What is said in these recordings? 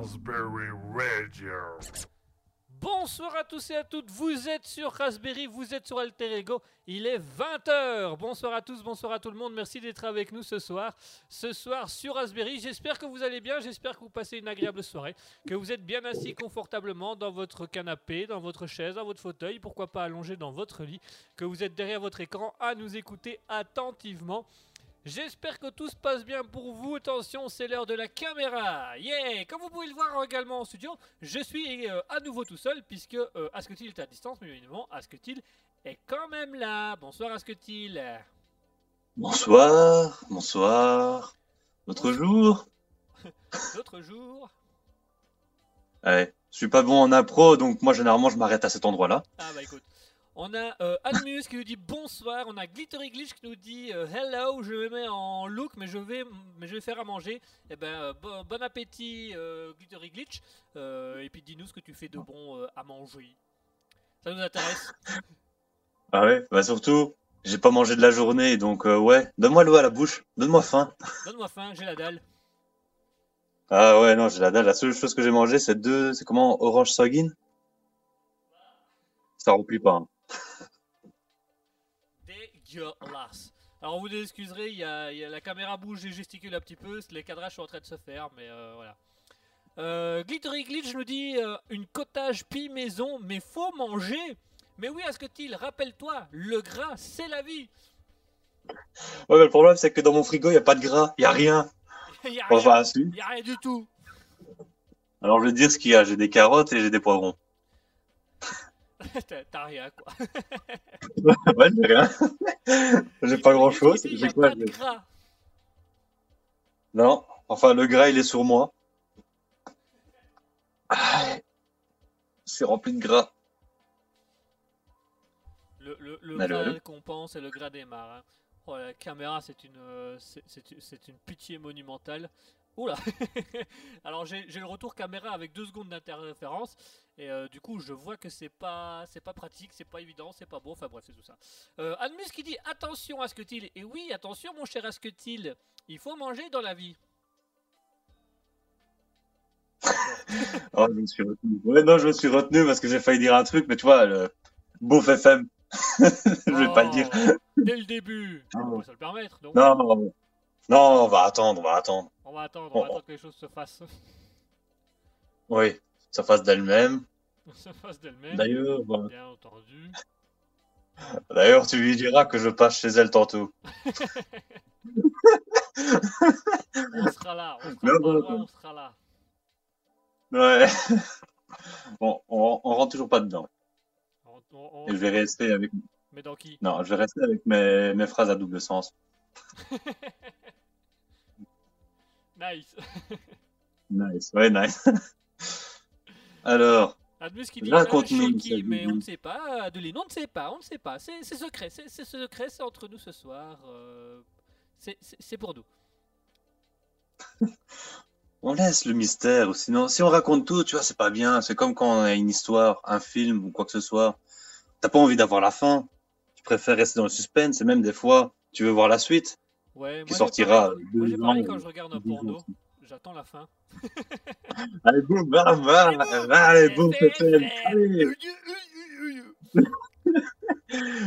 Raspberry. Bonsoir à tous et à toutes, vous êtes sur Raspberry, vous êtes sur Alter Ego, il est 20h. Bonsoir à tous, bonsoir à tout le monde, merci d'être avec nous ce soir. Ce soir sur Raspberry, j'espère que vous allez bien, j'espère que vous passez une agréable soirée, que vous êtes bien assis confortablement dans votre canapé, dans votre chaise, dans votre fauteuil, pourquoi pas allongé dans votre lit, que vous êtes derrière votre écran à nous écouter attentivement. J'espère que tout se passe bien pour vous. Attention, c'est l'heure de la caméra. Yeah Comme vous pouvez le voir également en studio, je suis euh, à nouveau tout seul puisque euh, Asketil est à distance, mais évidemment, Asketil est quand même là. Bonsoir Asketil. Bonsoir, bonsoir. Autre jour L'autre jour. Ouais, je suis pas bon en impro, donc moi généralement je m'arrête à cet endroit-là. Ah bah écoute. On a euh, Admus qui nous dit bonsoir. On a Glittery Glitch qui nous dit euh, hello. Je me mets en look, mais je vais, mais je vais faire à manger. Eh ben, euh, bon, bon appétit, euh, Glittery Glitch. Et puis dis-nous ce que tu fais de bon à manger. Ça nous intéresse. Ah ouais Bah surtout, j'ai pas mangé de la journée, donc euh, ouais, donne-moi l'eau à la bouche, donne-moi faim. Donne-moi faim, j'ai la dalle. Ah ouais, non, j'ai la dalle. La seule chose que j'ai mangé, c'est deux, c'est comment, orange soggin Ça remplit pas. hein. Dégueulasse. Alors vous nous excuserez, il y a, il y a- la caméra bouge et gesticule un petit peu, les cadrages sont en train de se faire, mais euh, voilà. Euh, Glittery Glitch nous dit euh, une cottage pie maison, mais faut manger. Mais oui, Asketil, rappelle-toi, le gras, c'est la vie. Ouais, mais le problème, c'est que dans mon frigo, il y a pas de gras, il y a rien. Il y a rien, Enfin, si. y a rien du tout. Alors je vais te dire ce qu'il y a. J'ai des carottes et j'ai des poivrons. T'as rien, quoi. ouais, j'ai rien. j'ai pas grand-chose. J'ai quoi pas de gras. Non, enfin le gras, il est sur moi. Ah, C'est rempli de gras. Le, le, le gras allô qu'on pense et le gras des marins. Oh, la caméra, c'est une, euh, c'est une pitié monumentale. Oula Alors j'ai le retour caméra avec deux secondes d'interférence et euh, du coup je vois que c'est pas c'est pas pratique, c'est pas évident, c'est pas beau, enfin bref c'est tout ça. Euh, Admus qui dit attention Asketil et oui attention mon cher Asketil, il faut manger dans la vie. Oh, je me suis retenu. Ouais, non, je me suis retenu parce que j'ai failli dire un truc, mais tu vois, le Beauf FM, je vais pas le dire. Oh, Dès le début, on peut se le permettre donc. Non, non, non. Non, on va attendre, on va attendre. On va attendre, on va attendre que les choses se fassent, Oui, ça fasse d'elle-même. se fassent d'elles-mêmes. D'ailleurs, voilà. Bien entendu. d'ailleurs, tu lui diras que je passe chez elle tantôt. On sera là, on sera, Non, pas on sera là. Ouais. Bon, on, on rentre toujours pas dedans. On- Et je vais rester avec. Mais dans qui? Non, je vais rester avec mes, mes phrases à double sens. Nice. Nice, ouais, nice. Alors, Admus qui dit Raconte-nous, mais on ne sait pas. Adeline, on ne sait pas, on ne sait pas. C'est secret, c'est secret, c'est entre nous ce soir. euh, c'est- pour nous. on laisse le mystère. Sinon, si on raconte tout, tu vois, c'est pas bien. C'est comme quand on a une histoire, un film ou quoi que ce soit. T'as pas envie d'avoir la fin. Tu préfères rester dans le suspense et même des fois, tu veux voir la suite. Ouais, Qui moi, sortira j'ai ans quand je regarde un porno. J'attends la fin. Allez, boum, bam, bam, allez, boum.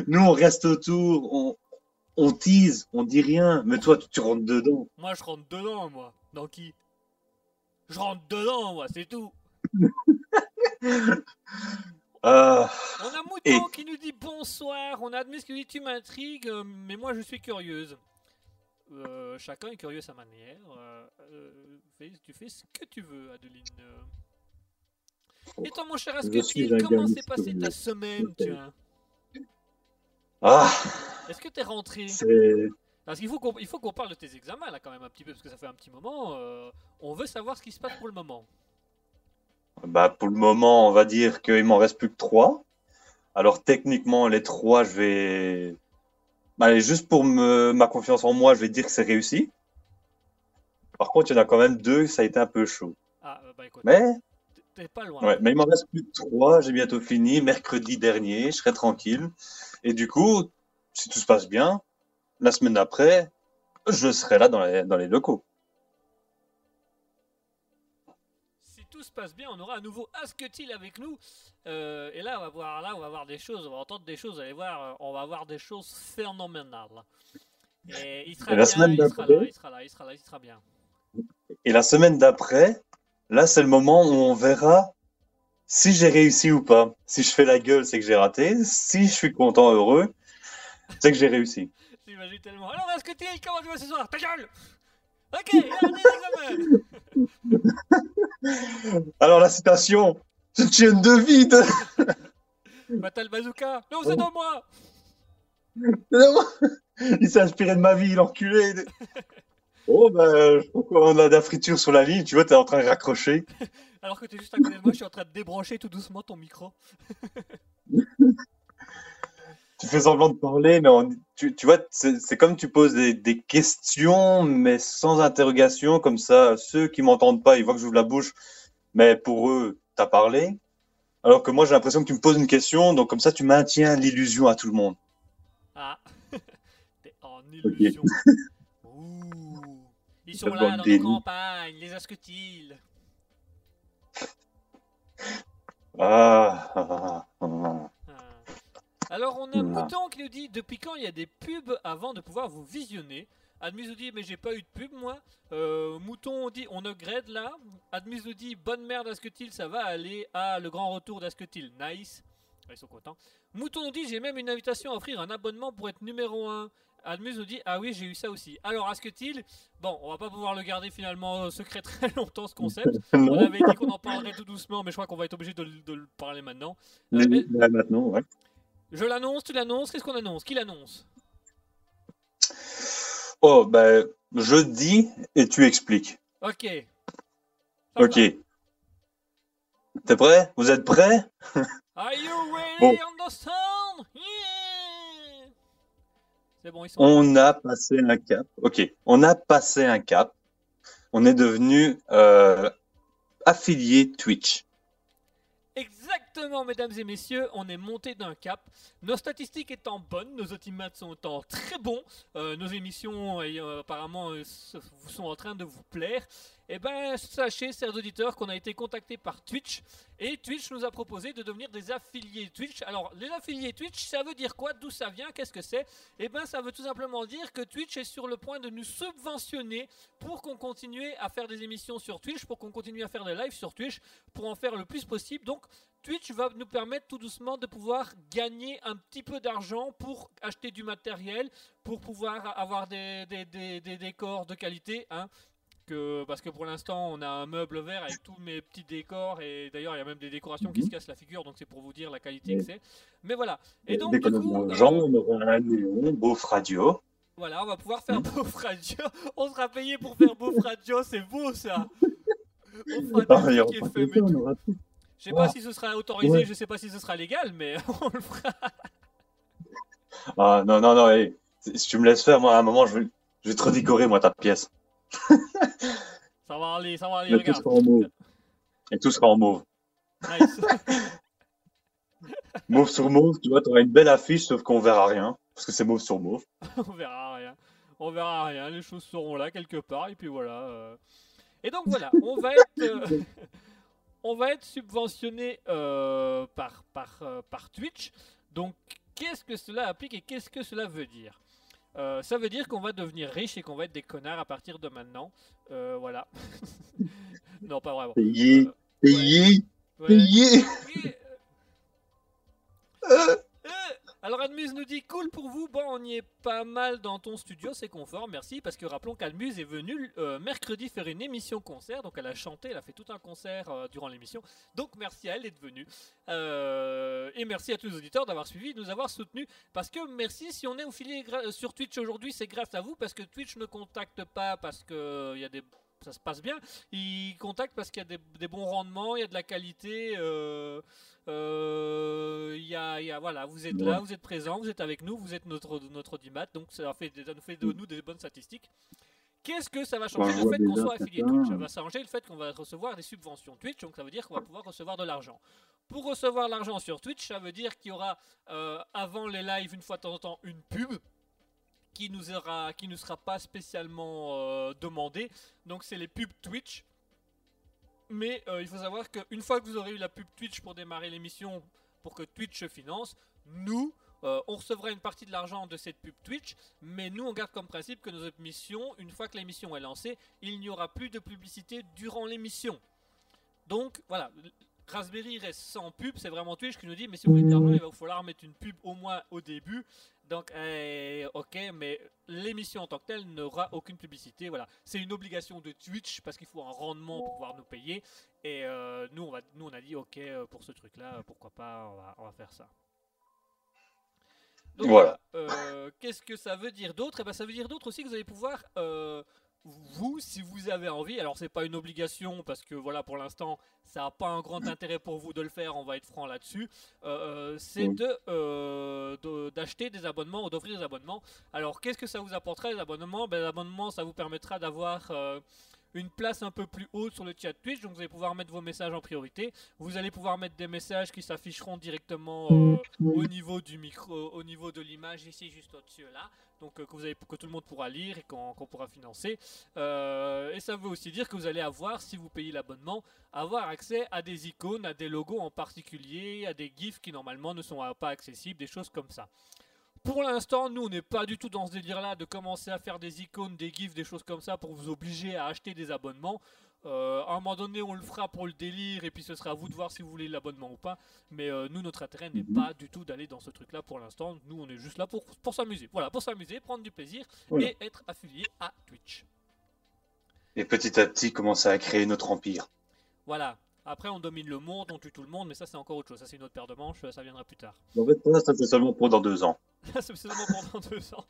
Nous, on reste autour, on, on tease, on dit rien. Mais toi, tu, rentres dedans. Moi je rentre dedans, moi. Dans qui? Je rentre dedans, moi, c'est tout. Ah, On a Mouton Et- qui nous dit bonsoir. On a Admis qui dit tu m'intrigues, euh, mais moi je suis curieuse. Euh, chacun est curieux à sa manière. Euh, euh, tu fais ce que tu veux, Adeline. Euh. Et toi, mon cher Asketil, comment s'est passée ta semaine, tiens ah Est-ce que t'es rentré c'est. Parce qu'il faut qu'on parle de tes examens là quand même un petit peu, parce que ça fait un petit moment. euh, on veut savoir ce qui se passe pour le moment. Bah, pour le moment, on va dire qu'il m'en reste plus que trois. Alors, techniquement, les trois, je vais. Bah, allez, juste pour me... ma confiance en moi, je vais dire que c'est réussi. Par contre, il y en a quand même deux, ça a été un peu chaud. Ah, euh, bah écoute, Mais, t'es pas loin. ouais, mais il m'en reste plus que trois, j'ai bientôt fini. Mercredi dernier, je serai tranquille. Et du coup, si tout se passe bien, la semaine d'après, je serai là dans les, dans les locaux. Tout se passe bien, on aura à nouveau Asketil avec nous. Euh, et là, on va voir, là, on va voir des choses, on va entendre des choses. Allez voir, on va voir des choses phénoménales. Et il sera, Et la bien, semaine il sera là, il sera là, il sera là, il sera bien. Et la semaine d'après, là, c'est le moment où on verra si j'ai réussi ou pas. Si je fais la gueule, c'est que j'ai raté. Si je suis content, heureux, c'est que j'ai réussi. J'imagine tellement. Alors, Asketil, comment tu vas ce soir? Ta gueule Ok, Alors, la citation, je tiens de vide. Fatal Bazooka Non, c'est dans moi Il s'est inspiré de ma vie, l'enculé. Oh, ben, je a de la friture sur la ligne. Tu vois, t'es en train de raccrocher. Alors que t'es juste à côté de moi, je suis en train de débrancher tout doucement ton micro. Tu fais semblant de parler, mais on- tu, tu vois, c'est comme tu poses des, des questions, mais sans interrogation, comme ça, ceux qui m'entendent pas, ils voient que j'ouvre la bouche, mais pour eux, t'as parlé. Alors que moi, j'ai l'impression que tu me poses une question, donc comme ça, tu maintiens l'illusion à tout le monde. Ah, t'es en illusion. Ouh. Ils sont là dans nos déni. campagnes, les asquetilles. Ah, ah, ah, ah. Ah. Alors on a Ah. Mouton qui nous dit depuis quand il y a des pubs avant de pouvoir vous visionner? Admus nous dit mais j'ai pas eu de pub moi. Euh, Mouton dit on upgrade là. Admus nous dit bonne merde Asketil ça va aller à le grand retour d'Asketil. Nice. Ils sont contents. Mouton nous dit j'ai même une invitation à offrir un abonnement pour être numéro 1. Admus nous dit ah oui j'ai eu ça aussi. Alors Asketil, bon on va pas pouvoir le garder finalement euh, secret très longtemps ce concept. On avait dit qu'on en parlerait tout doucement mais je crois qu'on va être obligé de, le- de le parler maintenant. Euh, là, maintenant, ouais. Je l'annonce, tu l'annonces, qu'est-ce qu'on annonce? Qui l'annonce? Oh, ben, je dis et tu expliques. Ok. Ok. T'es prêt? Vous êtes prêts? Are you ready Bon. on the sound Yeah C'est bon, ils sont. On a passé un cap. Ok, on a passé un cap. On est devenu euh, affilié Twitch. Exactement, mesdames et messieurs, on est monté d'un cap. Nos statistiques étant bonnes, nos audimates sont en très bons, euh, nos émissions euh, apparemment euh, se- sont en train de vous plaire. Eh ben, sachez, chers auditeurs, qu'on a été contacté par Twitch et Twitch nous a proposé de devenir des affiliés Twitch. Alors, les affiliés Twitch, ça veut dire quoi? D'où ça vient? Qu'est-ce que c'est? Eh ben, ça veut tout simplement dire que Twitch est sur le point de nous subventionner pour qu'on continue à faire des émissions sur Twitch, pour qu'on continue à faire des lives sur Twitch, pour en faire le plus possible. Donc, Twitch va nous permettre tout doucement de pouvoir gagner un petit peu d'argent pour acheter du matériel, pour pouvoir avoir des, des- des- des décors de qualité. hein. Que, parce que pour l'instant, on a un meuble vert avec tous mes petits décors, et d'ailleurs, il y a même des décorations qui se cassent la figure, donc c'est pour vous dire la qualité que c'est. Mais voilà. Et donc, du coup, euh, on aura un néon, beauf radio. voilà, on va pouvoir faire Beauf Radio. On sera payé pour faire Beauf Radio, c'est beau ça. On fera Ah, des que et ça, on aura tout. Je sais pas si ce sera autorisé, Ouais. je sais pas si ce sera légal, mais on le fera. Ah, non, non, non, hey, si tu me laisses faire, moi, à un moment, je vais, je vais te redécorer, moi, ta pièce. Ça va aller, ça va aller, Mais tout regarde. sera en mauve. Et tout sera en mauve. Nice. Mauve sur mauve, tu vois, tu auras une belle affiche, sauf qu'on verra rien. Parce que c'est mauve sur mauve. on verra rien. On verra rien, les choses seront là quelque part, et puis voilà. euh. Et donc voilà, on va être, euh, on va être subventionné euh, par, par, euh, par Twitch. Donc qu'est-ce que cela implique et qu'est-ce que cela veut dire? Euh, Ça veut dire qu'on va devenir riche et qu'on va être des connards à partir de maintenant. Voilà. non, pas vraiment. Payé, payé, payé. Alors Admuse nous dit cool pour vous, bon on y est pas mal dans ton studio, c'est confort, merci, parce que rappelons qu'Admuse est venue euh, mercredi faire une émission concert, donc elle a chanté, elle a fait tout un concert euh, durant l'émission, donc merci à elle d'être venue. Euh, et merci à tous les auditeurs d'avoir suivi, de nous avoir soutenus, parce que merci si on est affilié gra- sur Twitch aujourd'hui, c'est grâce à vous, parce que Twitch ne contacte pas parce que il y a des ça se passe bien. Ils contactent parce qu'il y a des, des bons rendements, il y a de la qualité. euh, euh, il y a, il y a- voilà, vous êtes là, vous êtes présent, vous êtes avec nous, vous êtes notre notre audimat, donc ça fait, ça fait de nous des bonnes statistiques. Qu'est-ce que ça va changer Ouais, le fait qu'on soit affilié. Twitch? Ça va changer le fait qu'on va recevoir des subventions Twitch, donc ça veut dire qu'on va pouvoir recevoir de l'argent. Pour recevoir l'argent sur Twitch, ça veut dire qu'il y aura euh, avant les lives une fois de temps en temps une pub qui nous qui ne sera pas spécialement euh, demandée. Donc c'est les pubs Twitch. Mais euh, il faut savoir qu'une fois que vous aurez eu la pub Twitch pour démarrer l'émission, pour que Twitch se finance, nous, euh, on recevra une partie de l'argent de cette pub Twitch, mais nous, on garde comme principe que nos émissions, une fois que l'émission est lancée, il n'y aura plus de publicité durant l'émission. Donc, voilà. Raspberry reste sans pub, c'est vraiment Twitch qui nous dit, mais si vous voulez de l'argent, il va falloir mettre une pub au moins au début. Donc, eh, ok, mais l'émission en tant que telle n'aura aucune publicité. Voilà, c'est une obligation de Twitch parce qu'il faut un rendement pour pouvoir nous payer. Et euh, nous, on va, nous, on a dit, ok, euh, pour ce truc-là, pourquoi pas, on va, on va faire ça. Donc, Voilà. euh, Qu'est-ce que ça veut dire d'autre? Eh ben, ça veut dire d'autre aussi que vous allez pouvoir, euh, vous, si vous avez envie, alors c'est pas une obligation parce que voilà, pour l'instant, ça n'a pas un grand intérêt pour vous de le faire, on va être franc là-dessus, euh, euh, c'est Oui. de, euh, de- d'acheter des abonnements ou d'offrir des abonnements. Alors, qu'est-ce que ça vous apporterait les abonnements? Ben, L'abonnement, ça vous permettra d'avoir une place un peu plus haute sur le chat Twitch, donc vous allez pouvoir mettre vos messages en priorité. Vous allez pouvoir mettre des messages qui s'afficheront directement euh, au niveau du micro, au niveau de l'image ici juste au-dessus là, donc euh, que vous avez, que tout le monde pourra lire et qu'on pourra financer. Euh, et ça veut aussi dire que vous allez avoir, si vous payez l'abonnement, avoir accès à des icônes, à des logos en particulier, à des gifs qui normalement ne sont pas accessibles, des choses comme ça. Pour l'instant, nous, on n'est pas du tout dans ce délire-là de commencer à faire des icônes, des gifs, des choses comme ça pour vous obliger à acheter des abonnements. Euh, à un moment donné, on le fera pour le délire et puis ce sera à vous de voir si vous voulez l'abonnement ou pas. Mais euh, nous, notre intérêt n'est Mhm. pas du tout d'aller dans ce truc-là pour l'instant. Nous, on est juste là pour, pour s'amuser. Voilà, pour s'amuser, prendre du plaisir Voilà. et être affilié à Twitch. Et petit à petit, commencer à créer notre empire. Voilà. Après, on domine le monde, on tue tout le monde, mais ça, c'est encore autre chose. Ça, c'est une autre paire de manches, ça viendra plus tard. En fait, pour ça c'est seulement pour dans deux ans. c'est seulement pendant deux ans.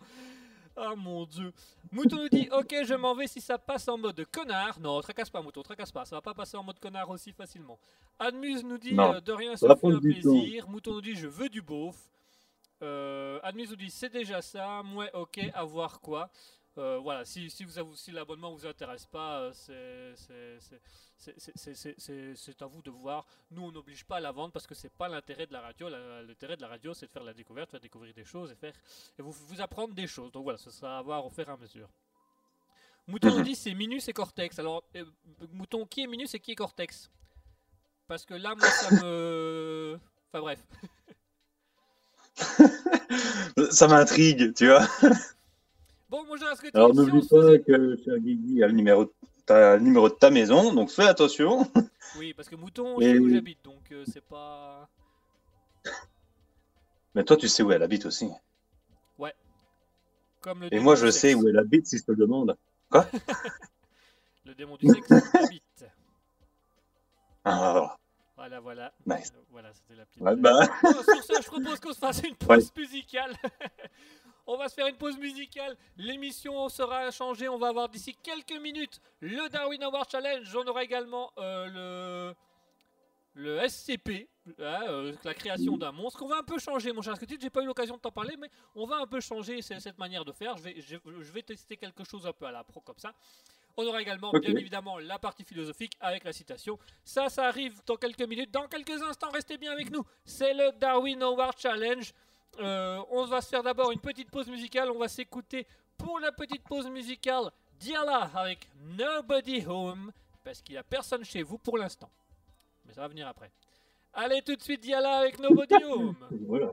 Ah mon dieu. Mouton nous dit Ok, je m'en vais si ça passe en mode connard. Non, tracasse pas, Mouton, tracasse pas. Ça va pas passer en mode connard aussi facilement. Admuse nous dit euh, De rien, ça fait un tout. plaisir. Mouton nous dit Je veux du beauf. Euh, Admuse nous dit C'est déjà ça. Moi, ok, à voir quoi. Euh, voilà, si, si, vous avez- si l'abonnement vous intéresse pas, euh, c'est- à vous de voir. Nous, on n'oblige pas à la vendre parce que c'est pas l'intérêt de la radio. L'intérêt de la radio, c'est de faire la découverte, faire découvrir des choses et faire et vous, vous apprendre des choses. Donc voilà, ce sera à voir au fur et à mesure. Mouton nous dit c'est Minus et Cortex. Alors, euh, Mouton, qui est Minus et qui est Cortex? Parce que là, moi, ça me. Enfin bref. Ça m'intrigue, tu vois. Bon, scrutin. Alors n'oublie se faisait- pas que cher Guigui a le numéro, t'as le numéro de ta maison, donc fais attention. Oui, parce que Mouton, Et- sais où j'habite, donc euh, c'est pas. Mais toi, tu sais où elle habite aussi. Comme le Et moi, je sais où elle habite si je te le demande. Le démon du sexe habite. Ah, Voilà, voilà. Nice. Voilà, c'était la petite. ouais, bah, Bon, sur ce, je propose qu'on se fasse une pause musicale. On va se faire une pause musicale. L'émission sera changée. On va avoir d'ici quelques minutes le Darwin Award Challenge. On aura également euh, le, le SCP, hein, euh, la création d'un monstre. On va un peu changer, mon cher Scutit. J'ai pas eu l'occasion de t'en parler, mais on va un peu changer ce- cette manière de faire. Je vais, je, je vais tester quelque chose un peu à la pro comme ça. On aura également, bien évidemment, la partie philosophique avec la citation. Ça, ça arrive dans quelques minutes. Dans quelques instants, restez bien avec nous. C'est le Darwin Award Challenge. Euh, on va se faire d'abord une petite pause musicale. On va s'écouter pour la petite pause musicale Diala avec Nobody Home. Parce qu'il n'y a personne chez vous pour l'instant. Mais ça va venir après. Allez, tout de suite, Diala avec Nobody Home. voilà.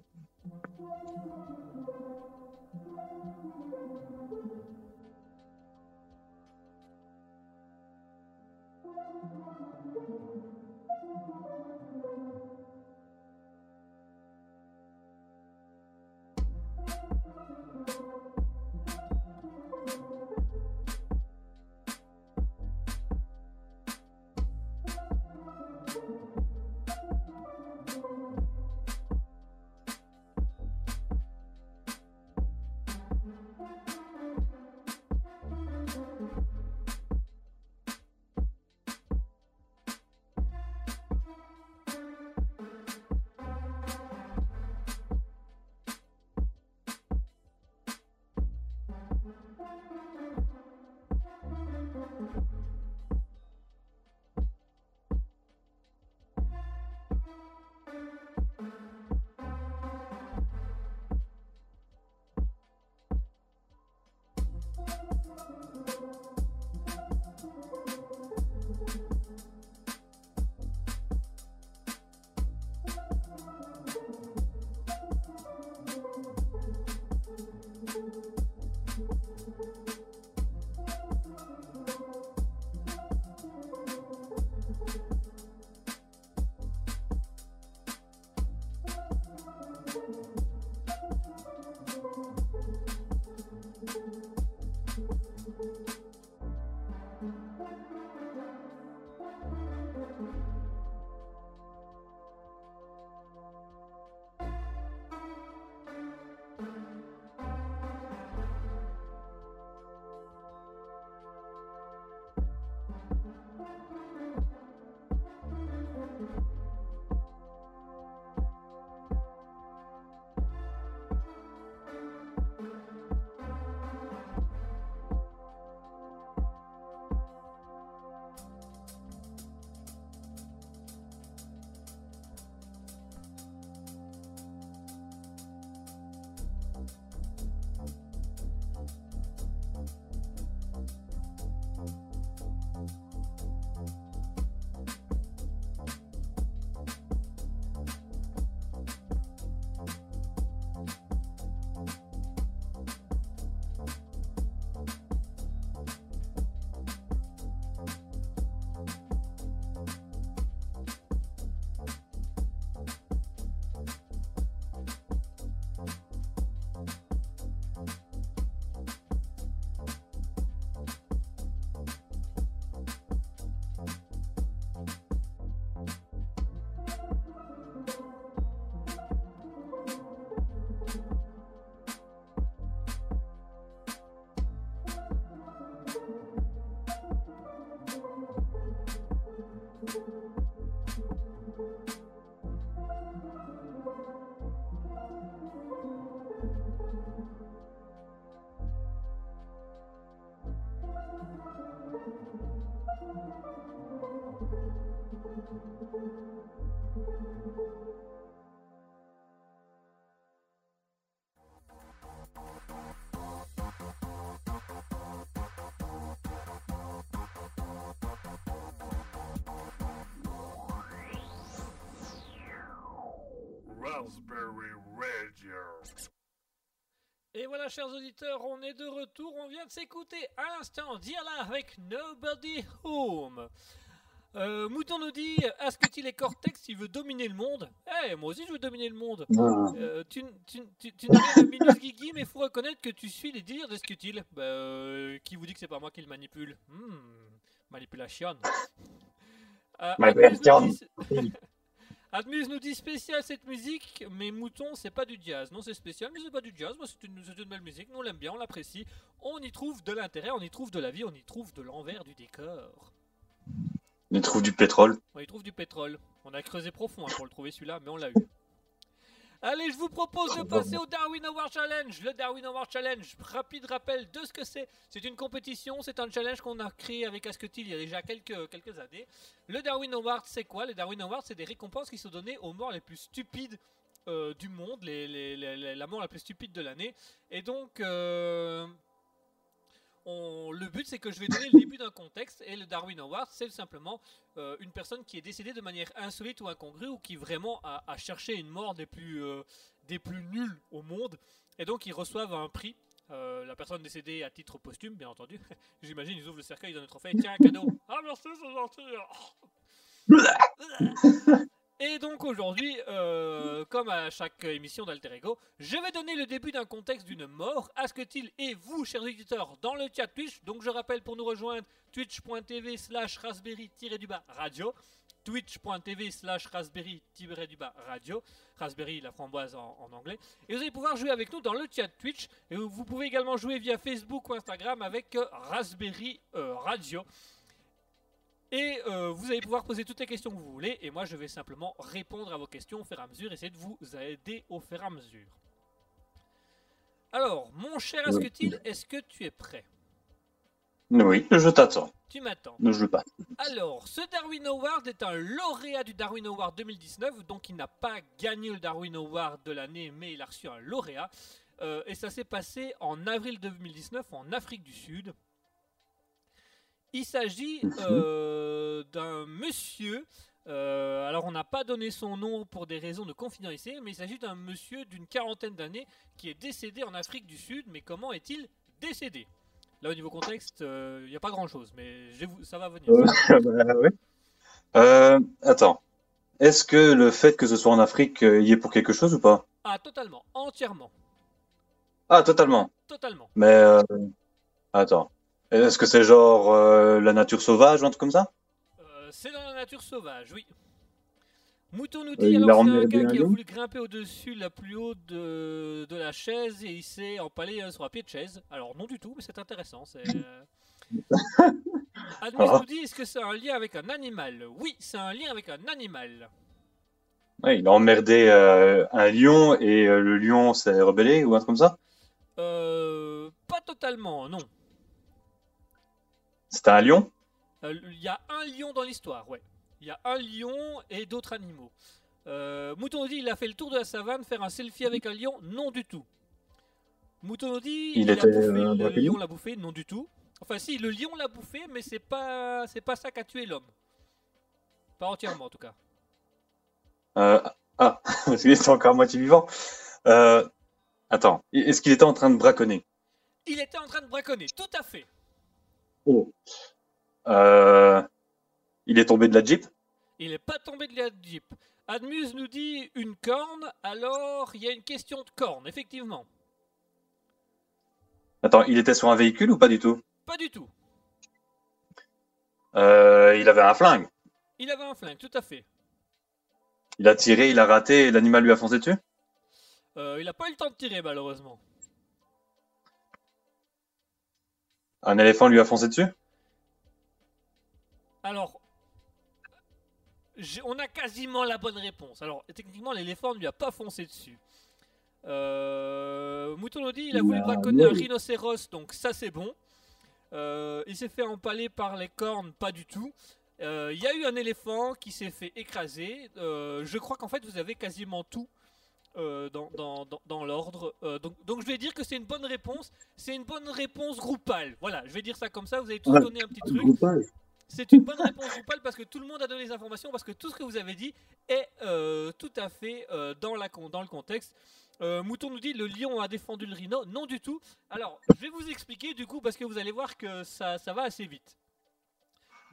Raspberry. Et voilà, chers auditeurs, on est de retour. On vient de s'écouter à l'instant Life avec Nobody Home. Euh, Mouton nous dit Asketil et Cortex, il veut dominer le monde. Eh, moi aussi je veux dominer le monde. Euh, tu tu, tu, tu n'as rien de Minus Guigui, mais il faut reconnaître que tu suis les dires d'Asketil. Bah, euh, qui vous dit que c'est pas moi qui le manipule? Hmm, Manipulation. Euh, Manipulation. Admuse nous dit- spécial cette musique, mais Mouton c'est pas du jazz. Non, c'est spécial, mais c'est pas du jazz. Moi, c'est une, c'est une belle musique. Nous on l'aime bien, on l'apprécie. On y trouve de l'intérêt, on y trouve de la vie, on y trouve de l'envers du décor. On trouve du pétrole. Y trouve du pétrole. On a creusé profond hein, pour le trouver celui-là, mais on l'a eu. Allez, je vous propose de passer au Darwin Award Challenge. Le Darwin Award Challenge, rapide rappel de ce que c'est. C'est une compétition, c'est un challenge qu'on a créé avec Asketil il y a déjà quelques, années. Le Darwin Award, c'est quoi? Le Darwin Award, c'est des récompenses qui sont données aux morts les plus stupides euh, du monde, la mort la plus stupide de l'année. Et donc, euh, le but, c'est que je vais donner le début d'un contexte. Et le Darwin Award, c'est simplement euh, une personne qui est décédée de manière insolite ou incongrue ou qui vraiment a, cherché une mort des plus, euh, nulles au monde. Et donc, ils reçoivent un prix. Euh, la personne décédée à titre posthume, bien entendu. J'imagine, ils ouvrent le cercueil, ils donnent le trophée. Tiens, un cadeau. Ah, merci, c'est gentil. Et donc aujourd'hui, euh, comme à chaque émission d'Alter Ego, je vais donner le début d'un contexte d'une mort. Asketil et vous, chers auditeurs, dans le chat Twitch. Donc je rappelle pour nous rejoindre twitch.tv slash raspberry-du-bas radio. Twitch.tv slash raspberry-du-bas radio. Raspberry, la framboise en, en anglais. Et vous allez pouvoir jouer avec nous dans le chat Twitch. Et vous pouvez également jouer via Facebook ou Instagram avec euh, Raspberry euh, Radio. Et euh, vous allez pouvoir poser toutes les questions que vous voulez. Et moi, je vais simplement répondre à vos questions au fur et à mesure, essayer de vous aider au fur et à mesure. Alors, mon cher. Asketil, est-ce que tu es prêt? Oui, je t'attends. Tu m'attends. Ne joue pas. Alors, ce Darwin Award est un lauréat du Darwin Award 2019, donc il n'a pas gagné le Darwin Award de l'année, mais il a reçu un lauréat. Euh, et ça s'est passé en avril 2019 en Afrique du Sud. Il s'agit euh, d'un monsieur. euh, alors, on n'a pas donné son nom pour des raisons de confidentialité, mais il s'agit d'un monsieur d'une quarantaine d'années qui est décédé en Afrique du Sud. Mais comment est-il décédé? Là, au niveau contexte, il n'y a pas grand-chose, mais je vais vous- ça va venir. Euh, bah, ouais. Euh, attends. Est-ce que le fait que ce soit en Afrique euh, y est pour quelque chose ou pas? Ah, totalement, entièrement, Ah, totalement. totalement. Mais euh, attends. Est-ce que c'est genre euh, la nature sauvage ou un truc comme ça? Euh, c'est dans la nature sauvage, oui. Mouton nous Euh, dit il alors a c'est un gars qui a voulu grimper au-dessus la plus haute de, de la chaise et il s'est empalé sur un pied de chaise. Alors non du tout, mais c'est intéressant. c'est, Admus Ah. nous dit est-ce que c'est un lien avec un animal? Oui, c'est un lien avec un animal. Ouais, il a emmerdé euh, un lion et euh, le lion s'est rebellé ou un truc comme ça? Euh, pas totalement, non. C'était un lion? Euh, Il y a un lion dans l'histoire, ouais. Il y a un lion et d'autres animaux. Euh, Mouton nous dit il a fait le tour de la savane, faire un selfie avec un lion Non du tout. Mouton nous dit Il a bouffé, euh, le lion l'a bouffé Non du tout. Enfin si, le lion l'a bouffé, mais c'est pas c'est pas ça qui a tué l'homme. Pas entièrement en tout cas. Euh, ah, parce qu'il était encore à moitié vivant. Euh, attends, est-ce qu'il était en train de braconner? Il était en train de braconner, tout à fait. Oh. Euh, il est tombé de la Jeep? Il n'est pas tombé de la jeep. Admuse nous dit une corne, alors il y a une question de corne, effectivement. Attends, il était sur un véhicule ou pas du tout? Pas du tout. Euh, il avait un flingue. Il avait un flingue, tout à fait. Il a tiré, il a raté et l'animal lui a foncé dessus? Euh, il n'a pas eu le temps de tirer, malheureusement. Un éléphant lui a foncé dessus? Alors, on a quasiment la bonne réponse. Alors, techniquement, l'éléphant ne lui a pas foncé dessus. Euh, Mouton nous dit il a voulu braconner un rhinocéros, donc ça c'est bon. Euh, il s'est fait empaler par les cornes, pas du tout. Euh, Il y a eu un éléphant qui s'est fait écraser. Euh, je crois qu'en fait vous avez quasiment tout euh, dans, dans- dans- dans l'ordre. Euh, donc, donc je vais dire que c'est une bonne réponse. C'est une bonne réponse groupale. Voilà, je vais dire ça comme ça. Vous avez tous donné un petit truc. Groupage. C'est une bonne réponse groupale parce que tout le monde a donné les informations, parce que tout ce que vous avez dit est euh, tout à fait dans, la, con- dans le contexte. Mouton nous dit le lion a défendu le rhino. Non du tout. Alors, je vais vous expliquer du coup parce que vous allez voir que ça, ça va assez vite.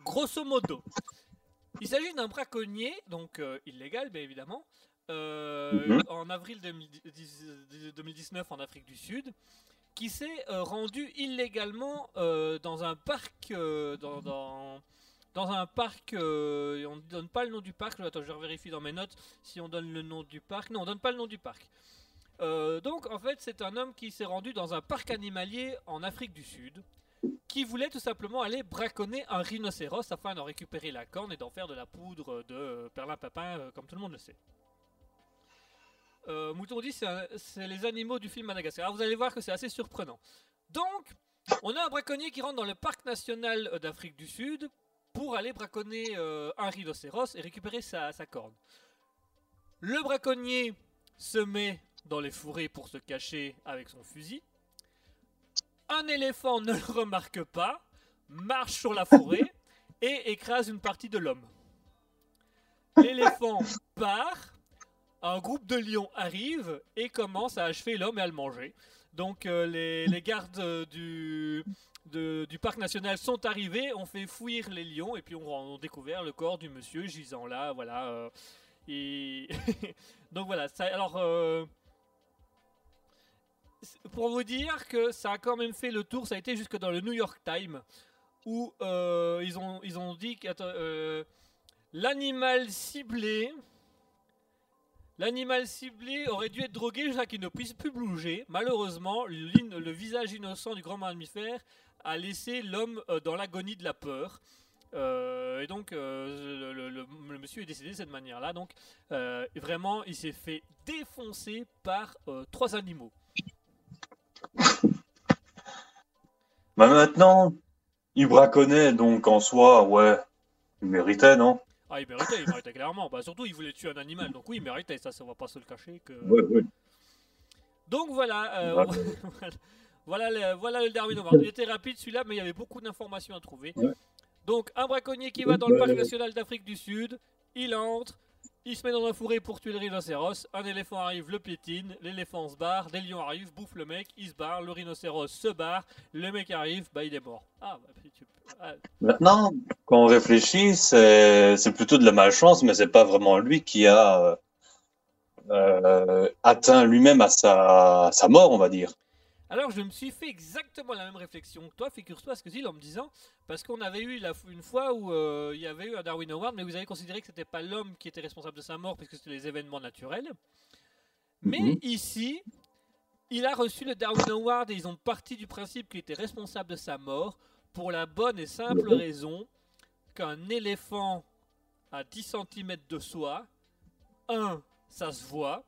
Grosso modo, il s'agit d'un braconnier, donc illégal bien évidemment, euh, Mhm. en avril 2010 2019 en Afrique du Sud, qui s'est euh, rendu illégalement euh, dans un parc, euh, dans, dans, dans un parc, on ne donne pas le nom du parc, attends je vérifie dans mes notes si on donne le nom du parc, non on donne pas le nom du parc. Donc en fait c'est un homme qui s'est rendu dans un parc animalier en Afrique du Sud, qui voulait tout simplement aller braconner un rhinocéros afin d'en récupérer la corne et d'en faire de la poudre de perlimpinpin euh, comme tout le monde le sait. Euh, Mouton dit c'est les animaux du film Madagascar. Alors vous allez voir que c'est assez surprenant. Donc, on a un braconnier qui rentre dans le parc national euh, d'Afrique du Sud pour aller braconner euh, un rhinocéros et récupérer sa, sa corne. Le braconnier se met dans les fourrés pour se cacher avec son fusil. Un éléphant ne le remarque pas, marche sur la forêt et écrase une partie de l'homme. L'éléphant part, un groupe de lions arrive et commence à achever l'homme et à le manger. Donc euh, les, les gardes euh, du, du parc national sont arrivés, ont fait fuir les lions et puis on, on a découvert le corps du monsieur gisant là, voilà. euh, et donc voilà. Alors pour vous dire que ça a quand même fait le tour, ça a été jusque dans le New York Times où ils ont ils ont dit que l'animal ciblé L'animal ciblé aurait dû être drogué jusqu'à qu'il ne puisse plus bouger. Malheureusement, le visage innocent du grand mammifère a laissé l'homme euh, dans l'agonie de la peur. Euh, et donc, euh, le, monsieur est décédé de cette manière-là. Donc, vraiment, il s'est fait défoncer par trois animaux. Bah maintenant, il braconnait, donc en soi, ouais, il méritait, non? Ah, il méritait, il méritait clairement. Bah, surtout, il voulait tuer un animal. Donc, oui, il méritait. Ça, ça va pas se le cacher. Que... Ouais, ouais. Donc voilà, euh, Ouais. voilà, voilà le, voilà le Darwin Award. Il était rapide celui-là, mais il y avait beaucoup d'informations à trouver. Ouais. Donc un braconnier qui va dans le Ouais, parc ouais. national d'Afrique du Sud, il entre, Il se met dans un fourré pour tuer le rhinocéros. Un éléphant arrive, le piétine. L'éléphant se barre. Des lions arrivent, bouffe le mec. Il se barre. Le rhinocéros se barre. Le mec arrive, bah il est mort. Ah, bah ah, Maintenant, quand on réfléchit, c'est plutôt de la malchance, mais c'est pas vraiment lui qui a euh, euh, atteint lui-même à sa mort, on va dire. Alors je me suis fait exactement la même réflexion que toi, figure-toi, ce que dit en me disant, parce qu'on avait eu la, une fois où euh, il y avait eu un Darwin Award, mais vous avez considéré que c'était pas l'homme qui était responsable de sa mort, puisque c'était les événements naturels. Mais Mhm. ici, il a reçu le Darwin Award et ils ont parti du principe qu'il était responsable de sa mort pour la bonne et simple Mhm. raison qu'un éléphant à 10 cm de soi, 1. ça se voit,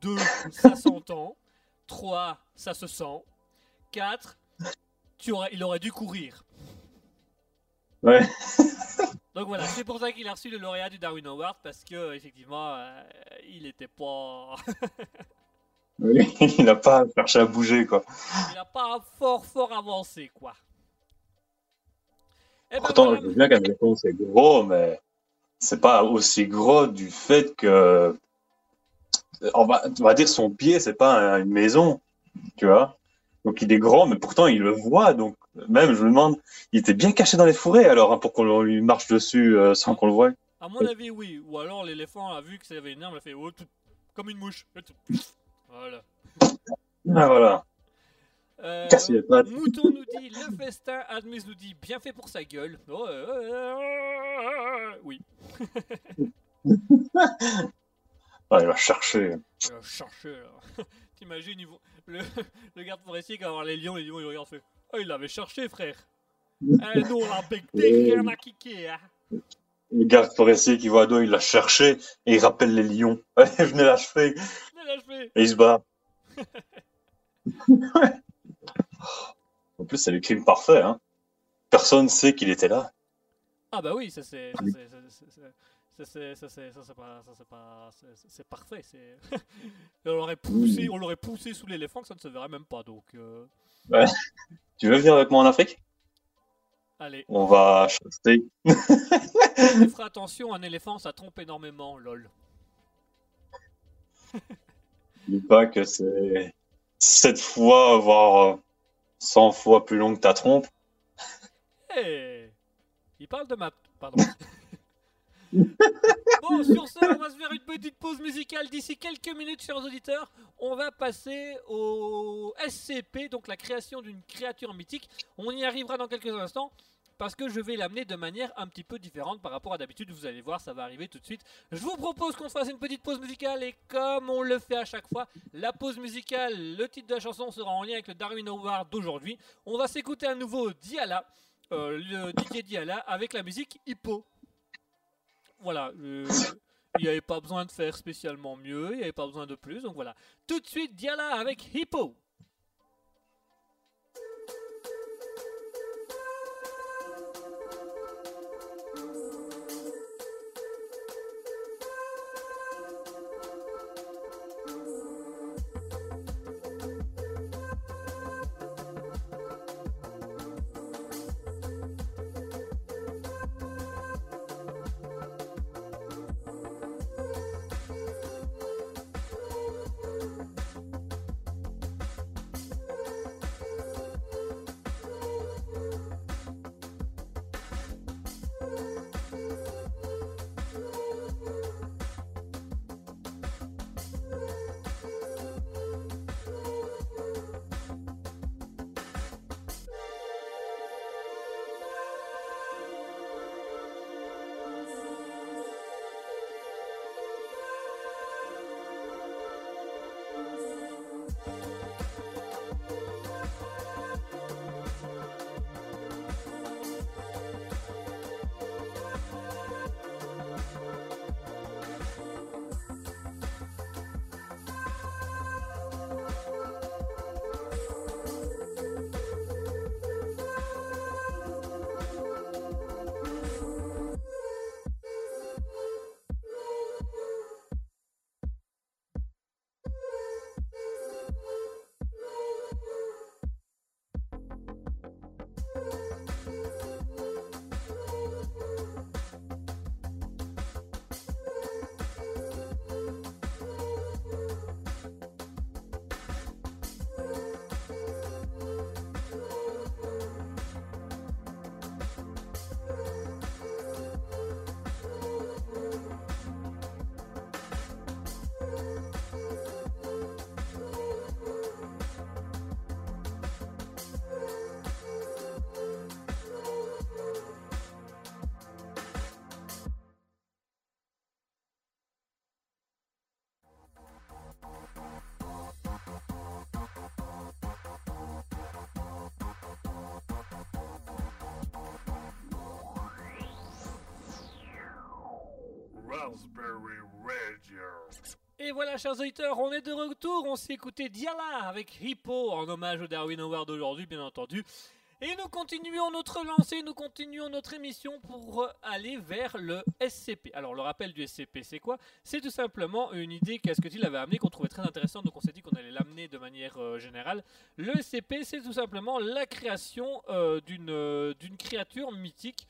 2. ça s'entend, 3. ça se sent, 4. Tu aurais, il aurait dû courir. Ouais. Donc voilà, c'est pour ça qu'il a reçu le lauréat du Darwin Award parce que effectivement, euh, il était pas, Oui, il n'a pas cherché à bouger, quoi. il a pas fort fort avancé quoi. Eh ben Pourtant, voilà. je veux bien qu'un c'est gros, mais c'est pas aussi gros du fait que, on va, on va dire son pied, c'est pas un- une maison, tu vois. Donc il est grand, mais pourtant il le voit. Donc même, je me demande, il était bien caché dans les fourrés alors hein, pour qu'on lui marche dessus euh, sans qu'on le voie. À mon avis, oui. Ou alors l'éléphant a vu que ça avait une arme, il a fait oh, tout- comme une mouche. Voilà. Ah, voilà. Euh. Mouton nous dit le festin, Admise nous dit bien fait pour sa gueule. Oh, euh, euh, euh, oui. Ah, il va chercher. Il va chercher. T'imagines, vont- le, le garde forestier qui va voir les lions, les lions ils regardent fait Oh, il l'avait cherché, frère. Eh, nous on l'a becté, rien à kicker. Hein. Le garde forestier qui voit dos, il l'a cherché et il rappelle les lions. Allez, venez l'achever. Je fais Et il se bat. en plus, c'est le crime parfait. Hein. Personne sait qu'il était là. Ah bah oui, ça c'est ça c'est ça c'est- ça c'est pas ça c'est pas c'est- parfait, c'est on l'aurait poussé, on l'aurait poussé sous l'éléphant que ça ne se verrait même pas donc euh, Tu veux venir avec moi en Afrique? Allez, On va chasser. fera attention, un éléphant ça trompe énormément, lol. Dis pas que c'est 7 fois, voire euh, 100 fois plus long que ta trompe. Eh Il parle de ma pardon. Bon, sur ce, on va se faire une petite pause musicale d'ici quelques minutes, chers auditeurs. On va passer au SCP, donc la création d'une créature mythique. On y arrivera dans quelques instants parce que je vais l'amener de manière un petit peu différente par rapport à d'habitude. Vous allez voir, ça va arriver tout de suite. Je vous propose qu'on fasse une petite pause musicale et comme on le fait à chaque fois, la pause musicale, le titre de la chanson sera en lien avec le Darwin Award d'aujourd'hui. On va s'écouter à nouveau Diala, euh, le DJ Diala, avec la musique Hippo. Voilà, euh, il n'y avait pas besoin de faire spécialement mieux, il n'y avait pas besoin de plus, donc voilà. Tout de suite, Diala avec Hippo. Raspberry Radio. Et voilà, chers auditeurs, on est de retour. On s'est écouté Diala avec Hippo en hommage au Darwin Award d'aujourd'hui, bien entendu. Et nous continuons notre lancée, nous continuons notre émission pour aller vers le SCP. Alors, le rappel du SCP, c'est quoi? C'est tout simplement une idée qu'Asketil avait amenée, qu'on trouvait très intéressante, donc on s'est dit qu'on allait l'amener de manière euh, générale. Le SCP, c'est tout simplement la création euh, d'une euh, créature mythique